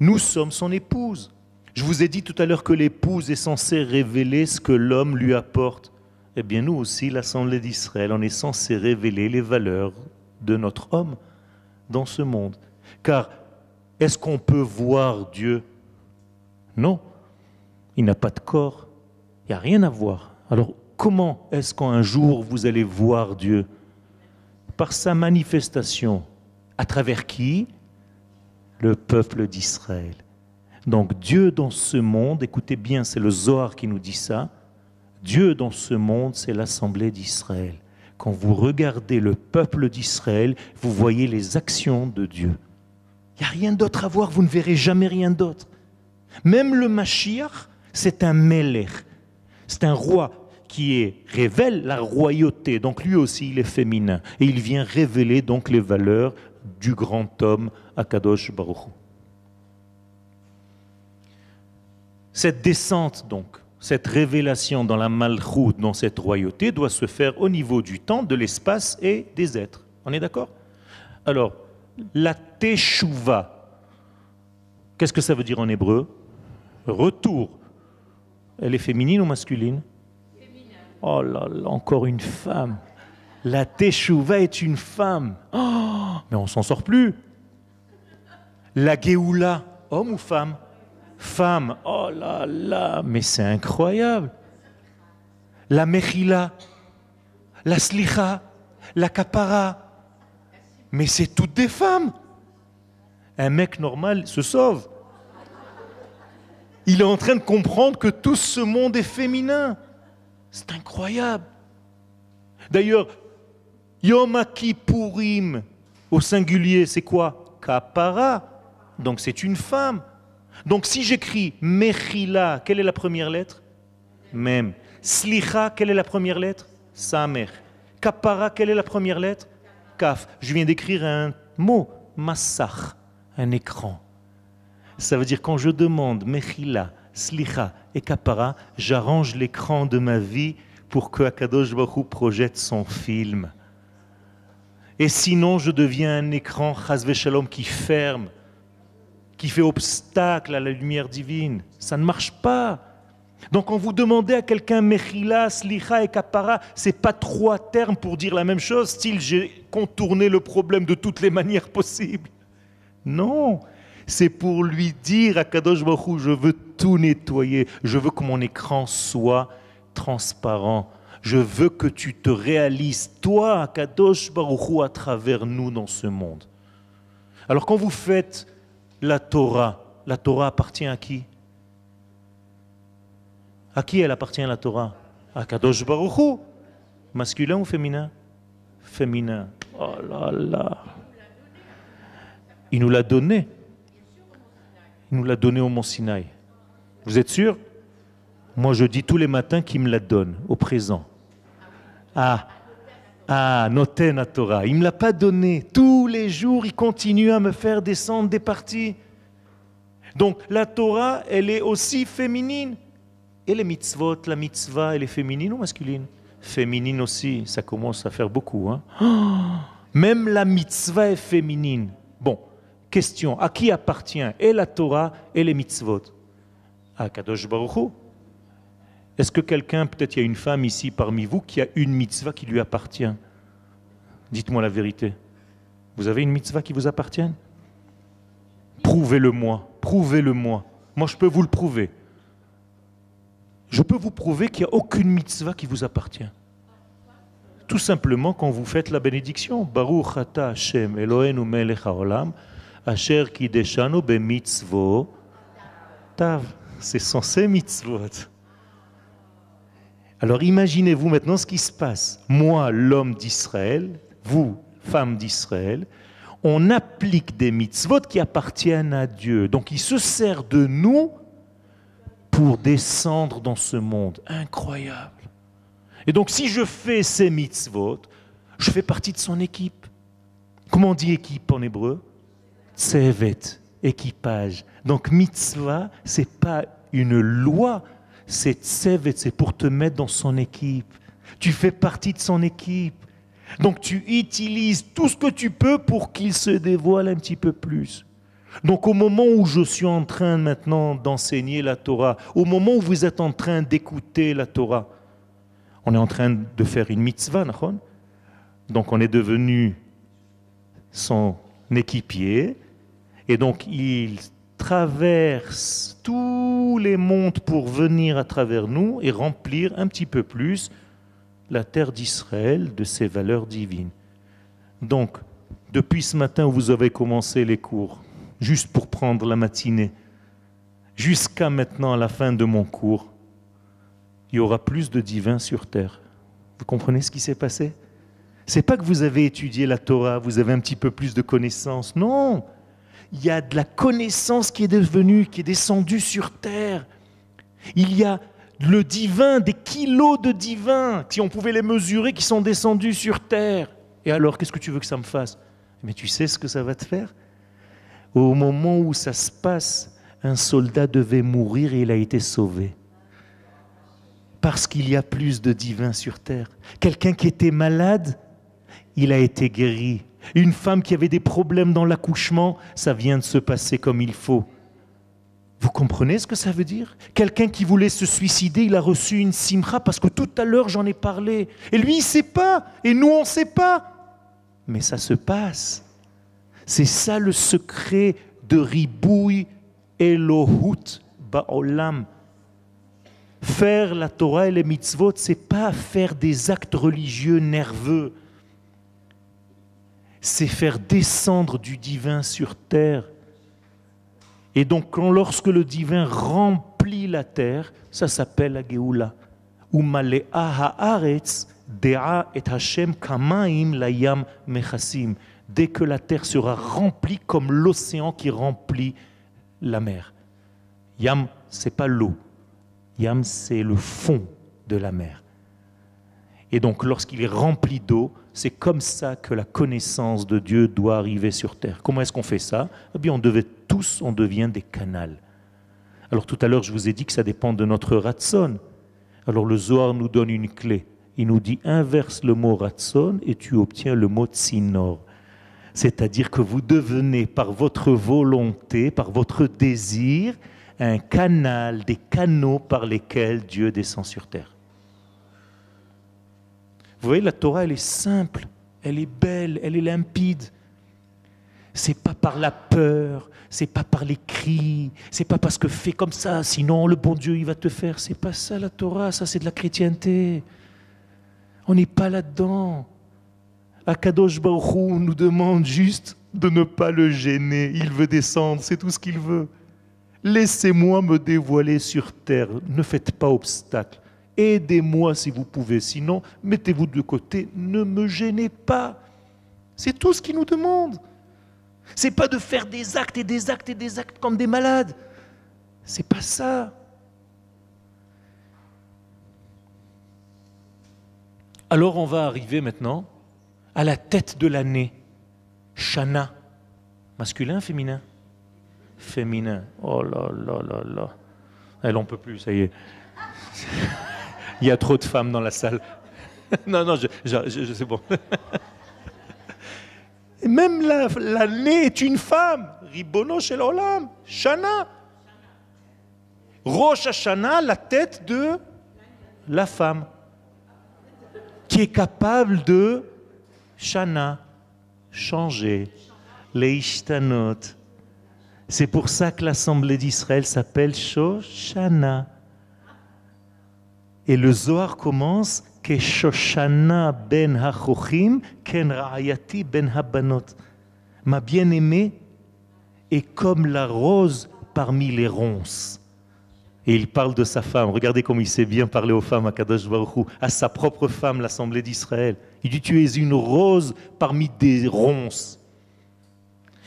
Nous sommes son épouse. Je vous ai dit tout à l'heure que l'épouse est censée révéler ce que l'homme lui apporte. Eh bien, nous aussi, l'Assemblée d'Israël, on est censé révéler les valeurs de notre homme dans ce monde. Car est-ce qu'on peut voir Dieu? Non. Il n'a pas de corps. Il n'y a rien à voir. Alors, comment est-ce qu'un jour vous allez voir Dieu? Par sa manifestation. À travers qui? Le peuple d'Israël. Donc Dieu dans ce monde, écoutez bien, c'est le Zohar qui nous dit ça, Dieu dans ce monde, c'est l'assemblée d'Israël. Quand vous regardez le peuple d'Israël, vous voyez les actions de Dieu. Il n'y a rien d'autre à voir, vous ne verrez jamais rien d'autre. Même le Mashiach, c'est un Melech, c'est un roi qui révèle la royauté. Donc lui aussi, il est féminin. Et il vient révéler donc les valeurs du grand homme Akadosh Baruch Cette descente, donc, cette révélation dans la malchoute, dans cette royauté, doit se faire au niveau du temps, de l'espace et des êtres. On est d'accord? Alors, la teshuva, qu'est-ce que ça veut dire en hébreu? Retour. Elle est féminine ou masculine? Oh là là, encore une femme. La teshuva est une femme. Oh, mais on s'en sort plus. La geoula, homme ou femme? Femme. Oh là là, mais c'est incroyable. La mechila, la slicha, la kapara. Mais c'est toutes des femmes. Un mec normal se sauve. Il est en train de comprendre que tout ce monde est féminin. C'est incroyable. D'ailleurs, Yom Kippourim au singulier, c'est quoi? Kapara. Donc c'est une femme. Donc si j'écris Mechila, quelle est la première lettre? Même. Slicha, quelle est la première lettre? Samer. Kapara, quelle est la première lettre? Kaf. Je viens d'écrire un mot, Massach, un écran. Ça veut dire quand je demande Mechila, Slicha et Kapara, j'arrange l'écran de ma vie pour que Akadosh Baruch projette son film. Et sinon, je deviens un écran, Chazve Shalom, qui ferme qui fait obstacle à la lumière divine. Ça ne marche pas. Donc quand vous demandez à quelqu'un Mechila, Slicha et Kapara, c'est pas trois termes pour dire la même chose, style j'ai contourné le problème de toutes les manières possibles. Non, c'est pour lui dire à Kadosh Baruch je veux tout nettoyer, je veux que mon écran soit transparent. Je veux que tu te réalises, toi, Kadosh Baruch à travers nous dans ce monde. Alors quand vous faites la Torah, la Torah appartient à qui? À qui elle appartient la Torah? À Kadosh Baruch Masculin ou féminin? Féminin. Oh là là. Il nous l'a donné. Il nous l'a donné au Mont Sinaï. Vous êtes sûr? Moi, je dis tous les matins qu'il me la donne, au présent. Ah, ah, Noten Torah. Il ne me l'a pas donné. Tous les jours, il continue à me faire descendre des parties. Donc, la Torah, elle est aussi féminine. Et les mitzvot, la mitzvah, elle est féminine ou masculine? Féminine aussi, ça commence à faire beaucoup. Hein Même la mitzvah est féminine. Bon, question, à qui appartient et la Torah et les mitzvot? À Kadosh Baruch Est-ce que quelqu'un, peut-être il y a une femme ici parmi vous qui a une mitzvah qui lui appartient? Dites-moi la vérité. Vous avez une mitzvah qui vous appartient? Prouvez-le-moi, prouvez-le-moi. Moi, je peux vous le prouver. Je peux vous prouver qu'il n'y a aucune mitzvah qui vous appartient. Tout simplement quand vous faites la bénédiction. Baruch Hashem Eloheinu melech haolam Asher kideshanu mitzvot tav. C'est censé mitzvot. Alors imaginez-vous maintenant ce qui se passe. Moi, l'homme d'Israël, vous, femme d'Israël, on applique des mitzvot qui appartiennent à Dieu. Donc il se sert de nous pour descendre dans ce monde. Incroyable. Et donc si je fais ces mitzvot, je fais partie de son équipe. Comment on dit équipe en hébreu? Tsevet, équipage. Donc mitzvah, c'est pas une loi, c'est tsevet, c'est pour te mettre dans son équipe. Tu fais partie de son équipe. Donc tu utilises tout ce que tu peux pour qu'il se dévoile un petit peu plus. Donc au moment où je suis en train maintenant d'enseigner la Torah, au moment où vous êtes en train d'écouter la Torah, on est en train de faire une mitzvah, donc on est devenu son équipier, et donc il traverse tous les mondes pour venir à travers nous et remplir un petit peu plus la terre d'Israël de ses valeurs divines. Donc, depuis ce matin où vous avez commencé les cours, juste pour prendre la matinée, jusqu'à maintenant à la fin de mon cours, il y aura plus de divins sur terre. Vous comprenez ce qui s'est passé? C'est pas que vous avez étudié la Torah, vous avez un petit peu plus de connaissances. Non, il y a de la connaissance qui est devenue, qui est descendue sur terre. Il y a le divin, des kilos de divin, si on pouvait les mesurer, qui sont descendus sur terre. Et alors, qu'est-ce que tu veux que ça me fasse? Mais tu sais ce que ça va te faire? Au moment où ça se passe, un soldat devait mourir et il a été sauvé. Parce qu'il y a plus de divins sur terre. Quelqu'un qui était malade, il a été guéri une femme qui avait des problèmes dans l'accouchement, ça vient de se passer comme il faut. Vous comprenez ce que ça veut dire? Quelqu'un qui voulait se suicider, il a reçu une simra parce que tout à l'heure j'en ai parlé. Et lui, il ne sait pas. Et nous, on ne sait pas. Mais ça se passe. C'est ça le secret de Ribouy Elohut Ba'olam. Faire la Torah et les mitzvot, c'est pas faire des actes religieux nerveux c'est faire descendre du divin sur terre. Et donc, lorsque le divin remplit la terre, ça s'appelle la Géoula. Dès que la terre sera remplie comme l'océan qui remplit la mer. Yam, c'est pas l'eau. Yam, c'est le fond de la mer. Et donc, lorsqu'il est rempli d'eau, c'est comme ça que la connaissance de Dieu doit arriver sur terre. Comment est-ce qu'on fait ça? Eh bien, on devait tous, on devient des canals. Alors tout à l'heure, je vous ai dit que ça dépend de notre ratson. Alors le Zohar nous donne une clé. Il nous dit inverse le mot ratson et tu obtiens le mot tsinor. C'est-à-dire que vous devenez par votre volonté, par votre désir, un canal, des canaux par lesquels Dieu descend sur terre. Vous voyez, la Torah, elle est simple, elle est belle, elle est limpide. C'est pas par la peur, c'est pas par les cris, c'est pas parce que fais comme ça, sinon le bon Dieu il va te faire. C'est pas ça la Torah, ça c'est de la chrétienté. On n'est pas là-dedans. Akadosh Baruch nous demande juste de ne pas le gêner. Il veut descendre, c'est tout ce qu'il veut. Laissez-moi me dévoiler sur terre. Ne faites pas obstacle. Aidez-moi si vous pouvez. Sinon, mettez-vous de côté. Ne me gênez pas. C'est tout ce qu'il nous demande. C'est pas de faire des actes et des actes et des actes comme des malades. C'est pas ça. Alors on va arriver maintenant à la tête de l'année, Shana. Masculin, féminin? Féminin. Oh là là là là. Elle en peut plus, ça y est. Il y a trop de femmes dans la salle. non, non, je, je, sais bon. Même l'année est une femme. Ribono shel olam. Shana. Rosh Hashanah, la tête de la femme, qui est capable de Shana, changer, leishtanot. C'est pour ça que l'Assemblée d'Israël s'appelle Shoshana. Et le Zohar commence Shoshana ben hachochim ken ra'ayati ben habanot. Ma bien-aimée est comme la rose parmi les ronces. Et il parle de sa femme. Regardez comme il sait bien parler aux femmes à Kadosh Baruch à sa propre femme, l'Assemblée d'Israël. Il dit Tu es une rose parmi des ronces.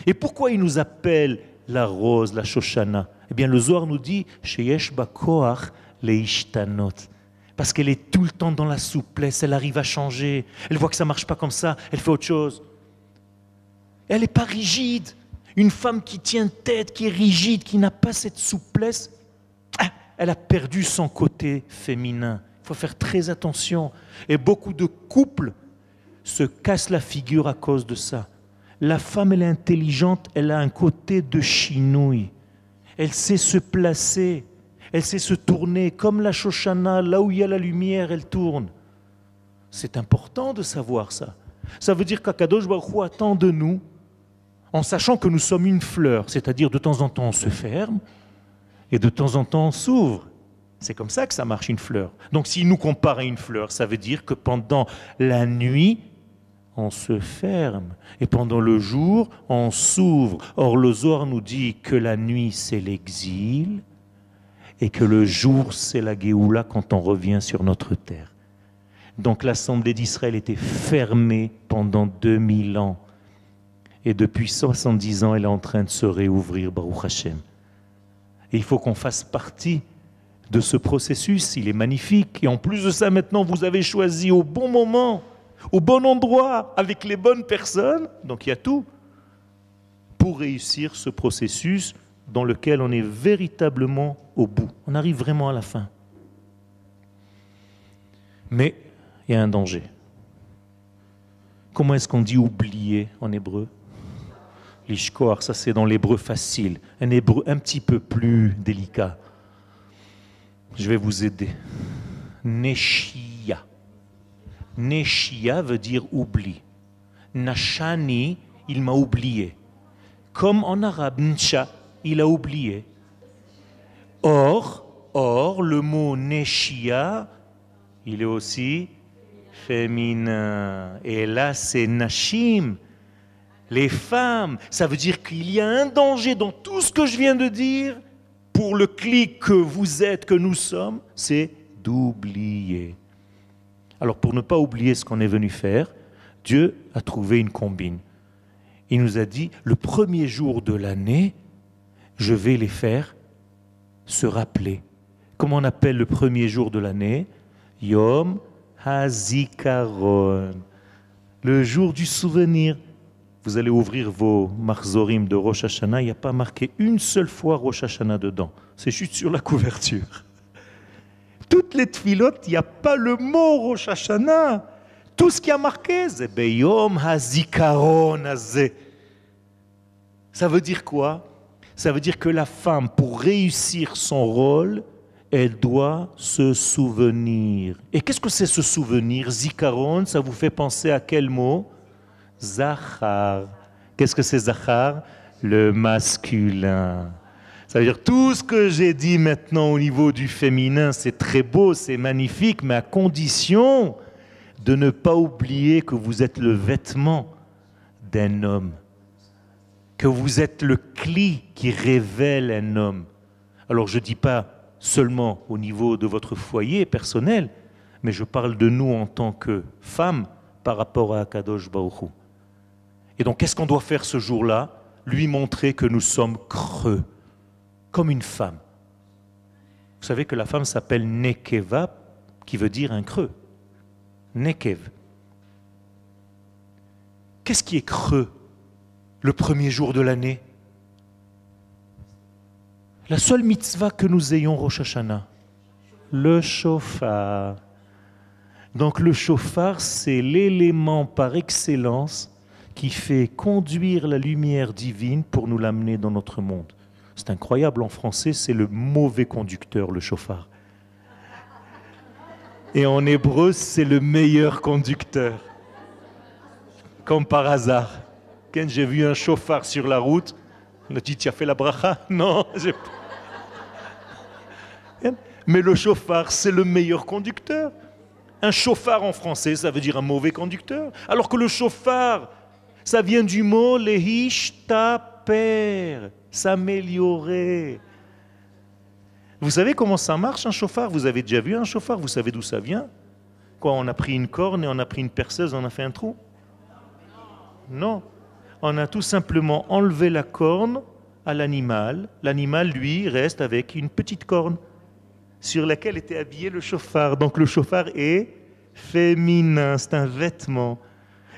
Et pourquoi il nous appelle la rose, la Shoshana? Eh bien, le Zohar nous dit Sheyesh Bakoach leishtanot. Parce qu'elle est tout le temps dans la souplesse, elle arrive à changer. Elle voit que ça ne marche pas comme ça, elle fait autre chose. Elle n'est pas rigide. Une femme qui tient tête, qui est rigide, qui n'a pas cette souplesse, elle a perdu son côté féminin. Il faut faire très attention. Et beaucoup de couples se cassent la figure à cause de ça. La femme, elle est intelligente, elle a un côté de chinouille. Elle sait se placer, elle sait se tourner, comme la Shoshana, là où il y a la lumière, elle tourne. C'est important de savoir ça. Ça veut dire qu'Akadosh Baruch attend de nous, en sachant que nous sommes une fleur, c'est-à-dire de temps en temps on se ferme, et de temps en temps on s'ouvre. C'est comme ça que ça marche une fleur. Donc s'il nous compare à une fleur, ça veut dire que pendant la nuit, on se ferme et pendant le jour, on s'ouvre. Or le Zohar nous dit que la nuit, c'est l'exil et que le jour, c'est la Géoula quand on revient sur notre terre. Donc l'Assemblée d'Israël était fermée pendant 2000 ans. Et depuis 70 ans, elle est en train de se réouvrir, Baruch Hashem. Et il faut qu'on fasse partie de ce processus. Il est magnifique. Et en plus de ça, maintenant, vous avez choisi au bon moment, au bon endroit, avec les bonnes personnes. Donc il y a tout pour réussir ce processus dans lequel on est véritablement au bout. On arrive vraiment à la fin. Mais il y a un danger. Comment est-ce qu'on dit oublier en hébreu? L'ishkoar, ça c'est dans l'hébreu facile, un hébreu un petit peu plus délicat. Je vais vous aider. Neshia. Neshia veut dire oubli. Nashani, il m'a oublié. Comme en arabe, ncha, il a oublié. Or, or, le mot neshia, il est aussi féminin. Et là, c'est nashim les femmes. Ça veut dire qu'il y a un danger dans tout ce que je viens de dire pour le clic que vous êtes, que nous sommes, c'est d'oublier. Alors pour ne pas oublier ce qu'on est venu faire, Dieu a trouvé une combine. Il nous a dit, le premier jour de l'année, je vais les faire se rappeler. Comment on appelle le premier jour de l'année Yom Hazikaron. Le jour du souvenir vous allez ouvrir vos marzorim de Rosh Hashanah, il n'y a pas marqué une seule fois Rosh Hashanah dedans. C'est juste sur la couverture. Toutes les tfilotes, il n'y a pas le mot Rosh Hashanah. Tout ce qui a marqué, c'est Beyom Hazikaron Ça veut dire quoi? Ça veut dire que la femme, pour réussir son rôle, elle doit se souvenir. Et qu'est-ce que c'est ce souvenir? Zikaron, ça vous fait penser à quel mot? Zachar. Qu'est-ce que c'est Zachar? Le masculin. Ça veut dire tout ce que j'ai dit maintenant au niveau du féminin, c'est très beau, c'est magnifique, mais à condition de ne pas oublier que vous êtes le vêtement d'un homme, que vous êtes le cli qui révèle un homme. Alors je ne dis pas seulement au niveau de votre foyer personnel, mais je parle de nous en tant que femmes par rapport à Akadosh Baruch Et donc, qu'est-ce qu'on doit faire ce jour-là? Lui montrer que nous sommes creux, comme une femme. Vous savez que la femme s'appelle Nekeva, qui veut dire un creux. Nekev. Qu'est-ce qui est creux? Le premier jour de l'année la seule mitzvah que nous ayons Rosh Hashanah, le chauffard. Donc le chauffard, c'est l'élément par excellence qui fait conduire la lumière divine pour nous l'amener dans notre monde. C'est incroyable, en français, c'est le mauvais conducteur, le chauffard. Et en hébreu, c'est le meilleur conducteur. Comme par hasard. Quand j'ai vu un chauffard sur la route, on a dit, tu as fait la bracha? Non, j'ai pas. Mais le chauffard, c'est le meilleur conducteur. Un chauffard en français, ça veut dire un mauvais conducteur. Alors que le chauffard, ça vient du mot père, s'améliorer. Vous savez comment ça marche un chauffard? Vous avez déjà vu un chauffard? Vous savez d'où ça vient? Quoi, on a pris une corne et on a pris une perceuse, on a fait un trou? Non. On a tout simplement enlevé la corne à l'animal. L'animal, lui, reste avec une petite corne sur laquelle était habillé le chauffard. Donc le chauffard est féminin, c'est un vêtement.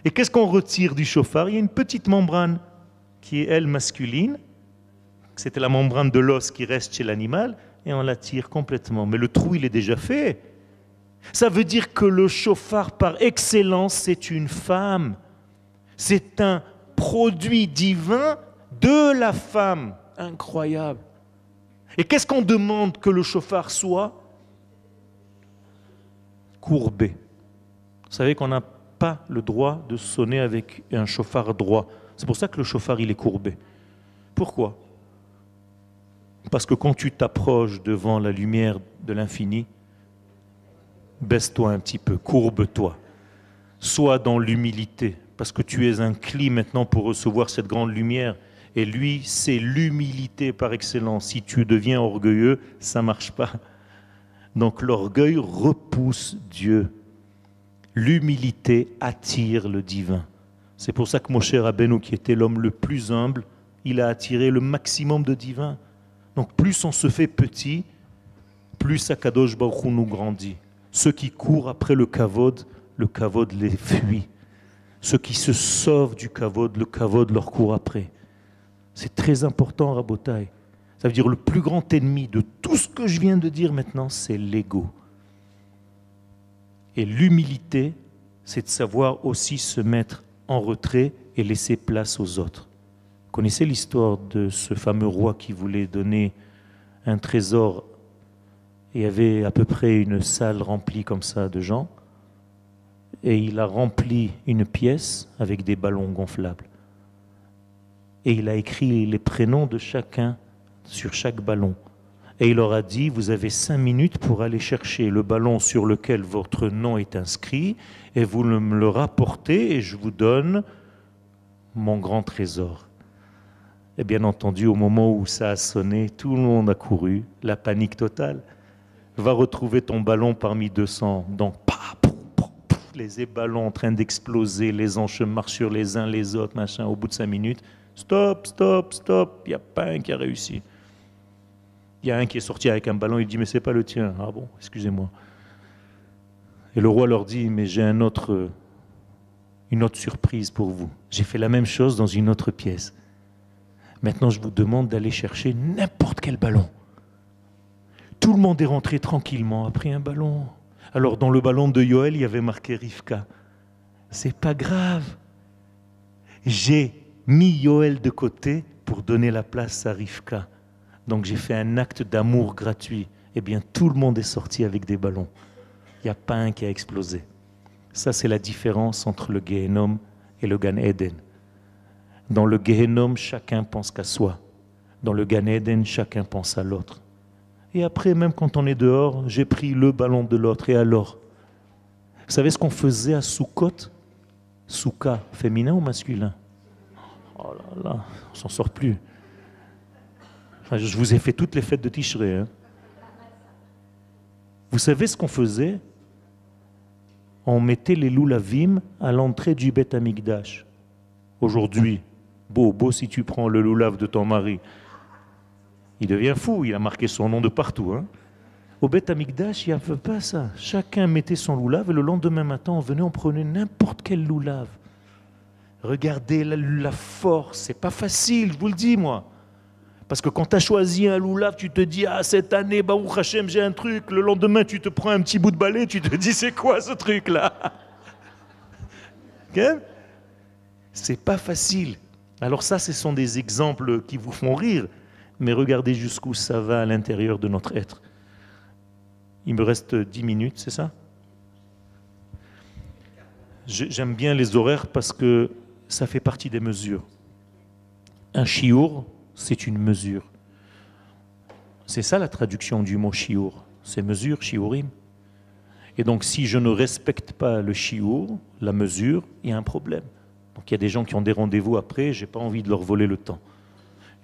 Et qu'est-ce qu'on retire du chauffard? Il y a une petite membrane qui est, elle, masculine. C'était la membrane de l'os qui reste chez l'animal, et on la tire complètement. Mais le trou, il est déjà fait. Ça veut dire que le chauffard, par excellence, c'est une femme. C'est un produit divin de la femme. Incroyable. Et qu'est-ce qu'on demande que le chauffard soit Courbé? Vous savez qu'on n'a pas le droit de sonner avec un chauffard droit. C'est pour ça que le chauffard, il est courbé. Pourquoi? Parce que quand tu t'approches devant la lumière de l'infini, baisse-toi un petit peu, courbe-toi. Sois dans l'humilité, parce que tu es un cli maintenant pour recevoir cette grande lumière et lui, c'est l'humilité par excellence. Si tu deviens orgueilleux, ça ne marche pas. Donc l'orgueil repousse Dieu. L'humilité attire le divin. C'est pour ça que mon cher Rabbeinu, qui était l'homme le plus humble, il a attiré le maximum de divin. Donc plus on se fait petit, plus Akadosh Baruch nous grandit. Ceux qui courent après le kavod, le kavod les fuit. Ceux qui se sauvent du kavod, le kavod leur court après. C'est très important, Rabotai. Ça veut dire le plus grand ennemi de tout ce que je viens de dire maintenant, c'est l'ego. Et l'humilité, c'est de savoir aussi se mettre en retrait et laisser place aux autres. Vous connaissez l'histoire de ce fameux roi qui voulait donner un trésor et avait à peu près une salle remplie comme ça de gens et il a rempli une pièce avec des ballons gonflables et il a écrit les prénoms de chacun sur chaque ballon. Et il leur a dit, vous avez cinq minutes pour aller chercher le ballon sur lequel votre nom est inscrit, et vous me le rapportez, et je vous donne mon grand trésor. Et bien entendu, au moment où ça a sonné, tout le monde a couru, la panique totale. Va retrouver ton ballon parmi 200. Donc, les ballons en train d'exploser, les anches marchent sur les uns les autres, machin, au bout de cinq minutes. Stop, stop, stop. Il n'y a pas un qui a réussi. Il y a un qui est sorti avec un ballon, il dit, mais c'est pas le tien. Ah bon, excusez-moi. Et le roi leur dit, mais j'ai un autre, une autre surprise pour vous. J'ai fait la même chose dans une autre pièce. Maintenant, je vous demande d'aller chercher n'importe quel ballon. Tout le monde est rentré tranquillement, a pris un ballon. Alors, dans le ballon de Yoel, il y avait marqué Rivka. C'est pas grave. J'ai mis Yoel de côté pour donner la place à Rivka. Donc j'ai fait un acte d'amour gratuit. Eh bien, tout le monde est sorti avec des ballons. Il n'y a pas un qui a explosé. Ça, c'est la différence entre le Gehenom et le Gan Eden. Dans le Gehenom, chacun pense qu'à soi. Dans le Gan Eden, chacun pense à l'autre. Et après, même quand on est dehors, j'ai pris le ballon de l'autre. Et alors Vous savez ce qu'on faisait à Soukot? Souka, féminin ou masculin? Oh là là, on s'en sort plus. je vous ai fait toutes les fêtes de Tishré. Hein. Vous savez ce qu'on faisait? On mettait les loulavim à l'entrée du Beth Amikdash. Aujourd'hui, beau, beau si tu prends le loulav de ton mari. Il devient fou, il a marqué son nom de partout. Hein. Au Beth Amikdash, il n'y avait pas ça. Chacun mettait son loulav et le lendemain matin, on venait, on prenait n'importe quel loulav. Regardez la, force, c'est pas facile, je vous le dis moi. Parce que quand tu as choisi un loulav, tu te dis, ah, cette année, Baruch Hashem, j'ai un truc. Le lendemain, tu te prends un petit bout de balai, tu te dis, c'est quoi ce truc-là? C'est pas facile. Alors ça, ce sont des exemples qui vous font rire, mais regardez jusqu'où ça va à l'intérieur de notre être. Il me reste dix minutes, c'est ça? J'aime bien les horaires parce que ça fait partie des mesures. Un chiour, c'est une mesure. C'est ça la traduction du mot chiour. C'est mesure, chiourim. Et donc si je ne respecte pas le chiour, la mesure, il y a un problème. Donc il y a des gens qui ont des rendez-vous après, j'ai pas envie de leur voler le temps.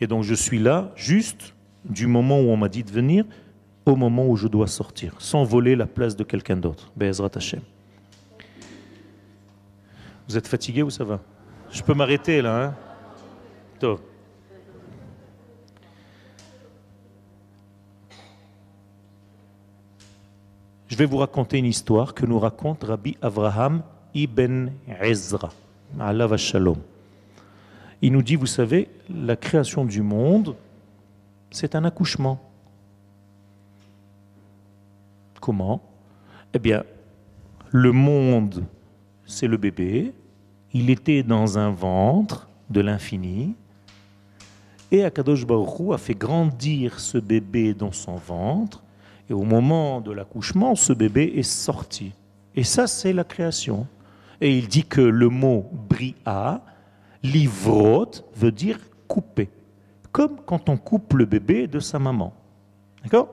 Et donc je suis là juste du moment où on m'a dit de venir au moment où je dois sortir, sans voler la place de quelqu'un d'autre. Be'ezrat Hashem. Vous êtes fatigué ou ça va? Je peux m'arrêter là. Hein? Je vais vous raconter une histoire que nous raconte Rabbi Avraham ibn Ezra. Allah shalom. Il nous dit, vous savez, la création du monde, c'est un accouchement. Comment? Eh bien, le monde, c'est le bébé, il était dans un ventre de l'infini, et Akadosh Baruch a fait grandir ce bébé dans son ventre, et au moment de l'accouchement, ce bébé est sorti. Et ça, c'est la création. Et il dit que le mot bria, livrot, veut dire couper. Comme quand on coupe le bébé de sa maman. D'accord?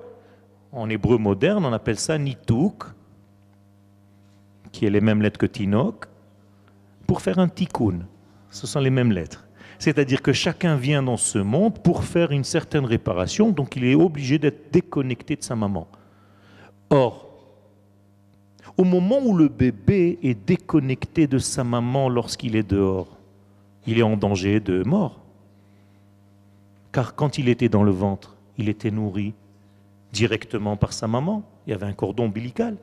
En hébreu moderne, on appelle ça nitouk, qui est les mêmes lettres que tinok pour faire un tikkun. Ce sont les mêmes lettres. C'est-à-dire que chacun vient dans ce monde pour faire une certaine réparation, donc il est obligé d'être déconnecté de sa maman. Or, au moment où le bébé est déconnecté de sa maman lorsqu'il est dehors, il est en danger de mort. Car quand il était dans le ventre, il était nourri directement par sa maman. Il y avait un cordon ombilical.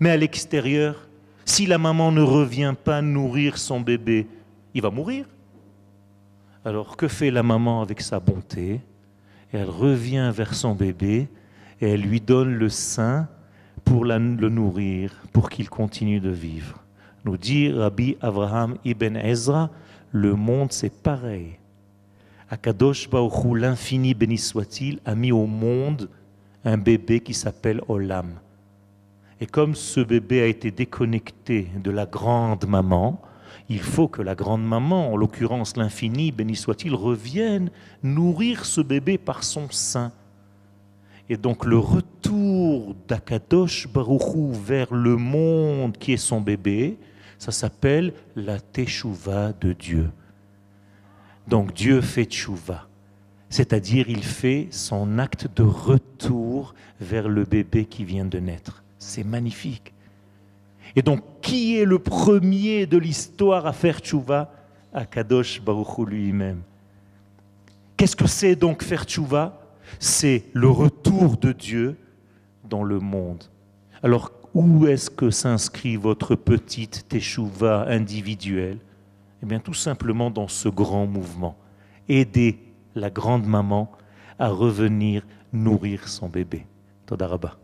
Mais à l'extérieur, si la maman ne revient pas nourrir son bébé, il va mourir. Alors que fait la maman avec sa bonté? Elle revient vers son bébé et elle lui donne le sein pour le nourrir, pour qu'il continue de vivre. Nous dit Rabbi Abraham ibn Ezra, le monde c'est pareil. Akadosh Baruch l'infini béni soit-il, a mis au monde un bébé qui s'appelle Olam. Et comme ce bébé a été déconnecté de la grande maman, il faut que la grande maman, en l'occurrence l'infini, béni soit-il, revienne nourrir ce bébé par son sein. Et donc le retour d'Akadosh Baruchou vers le monde qui est son bébé, ça s'appelle la teshuva de Dieu. Donc Dieu fait teshuva, c'est-à-dire il fait son acte de retour vers le bébé qui vient de naître. C'est magnifique. Et donc, qui est le premier de l'histoire à faire tchouva Akadosh Baruch lui-même. Qu'est-ce que c'est donc faire tchouva C'est le retour de Dieu dans le monde. Alors, où est-ce que s'inscrit votre petite teshuva individuelle? Eh bien, tout simplement dans ce grand mouvement. Aider la grande maman à revenir nourrir son bébé. Todarabah.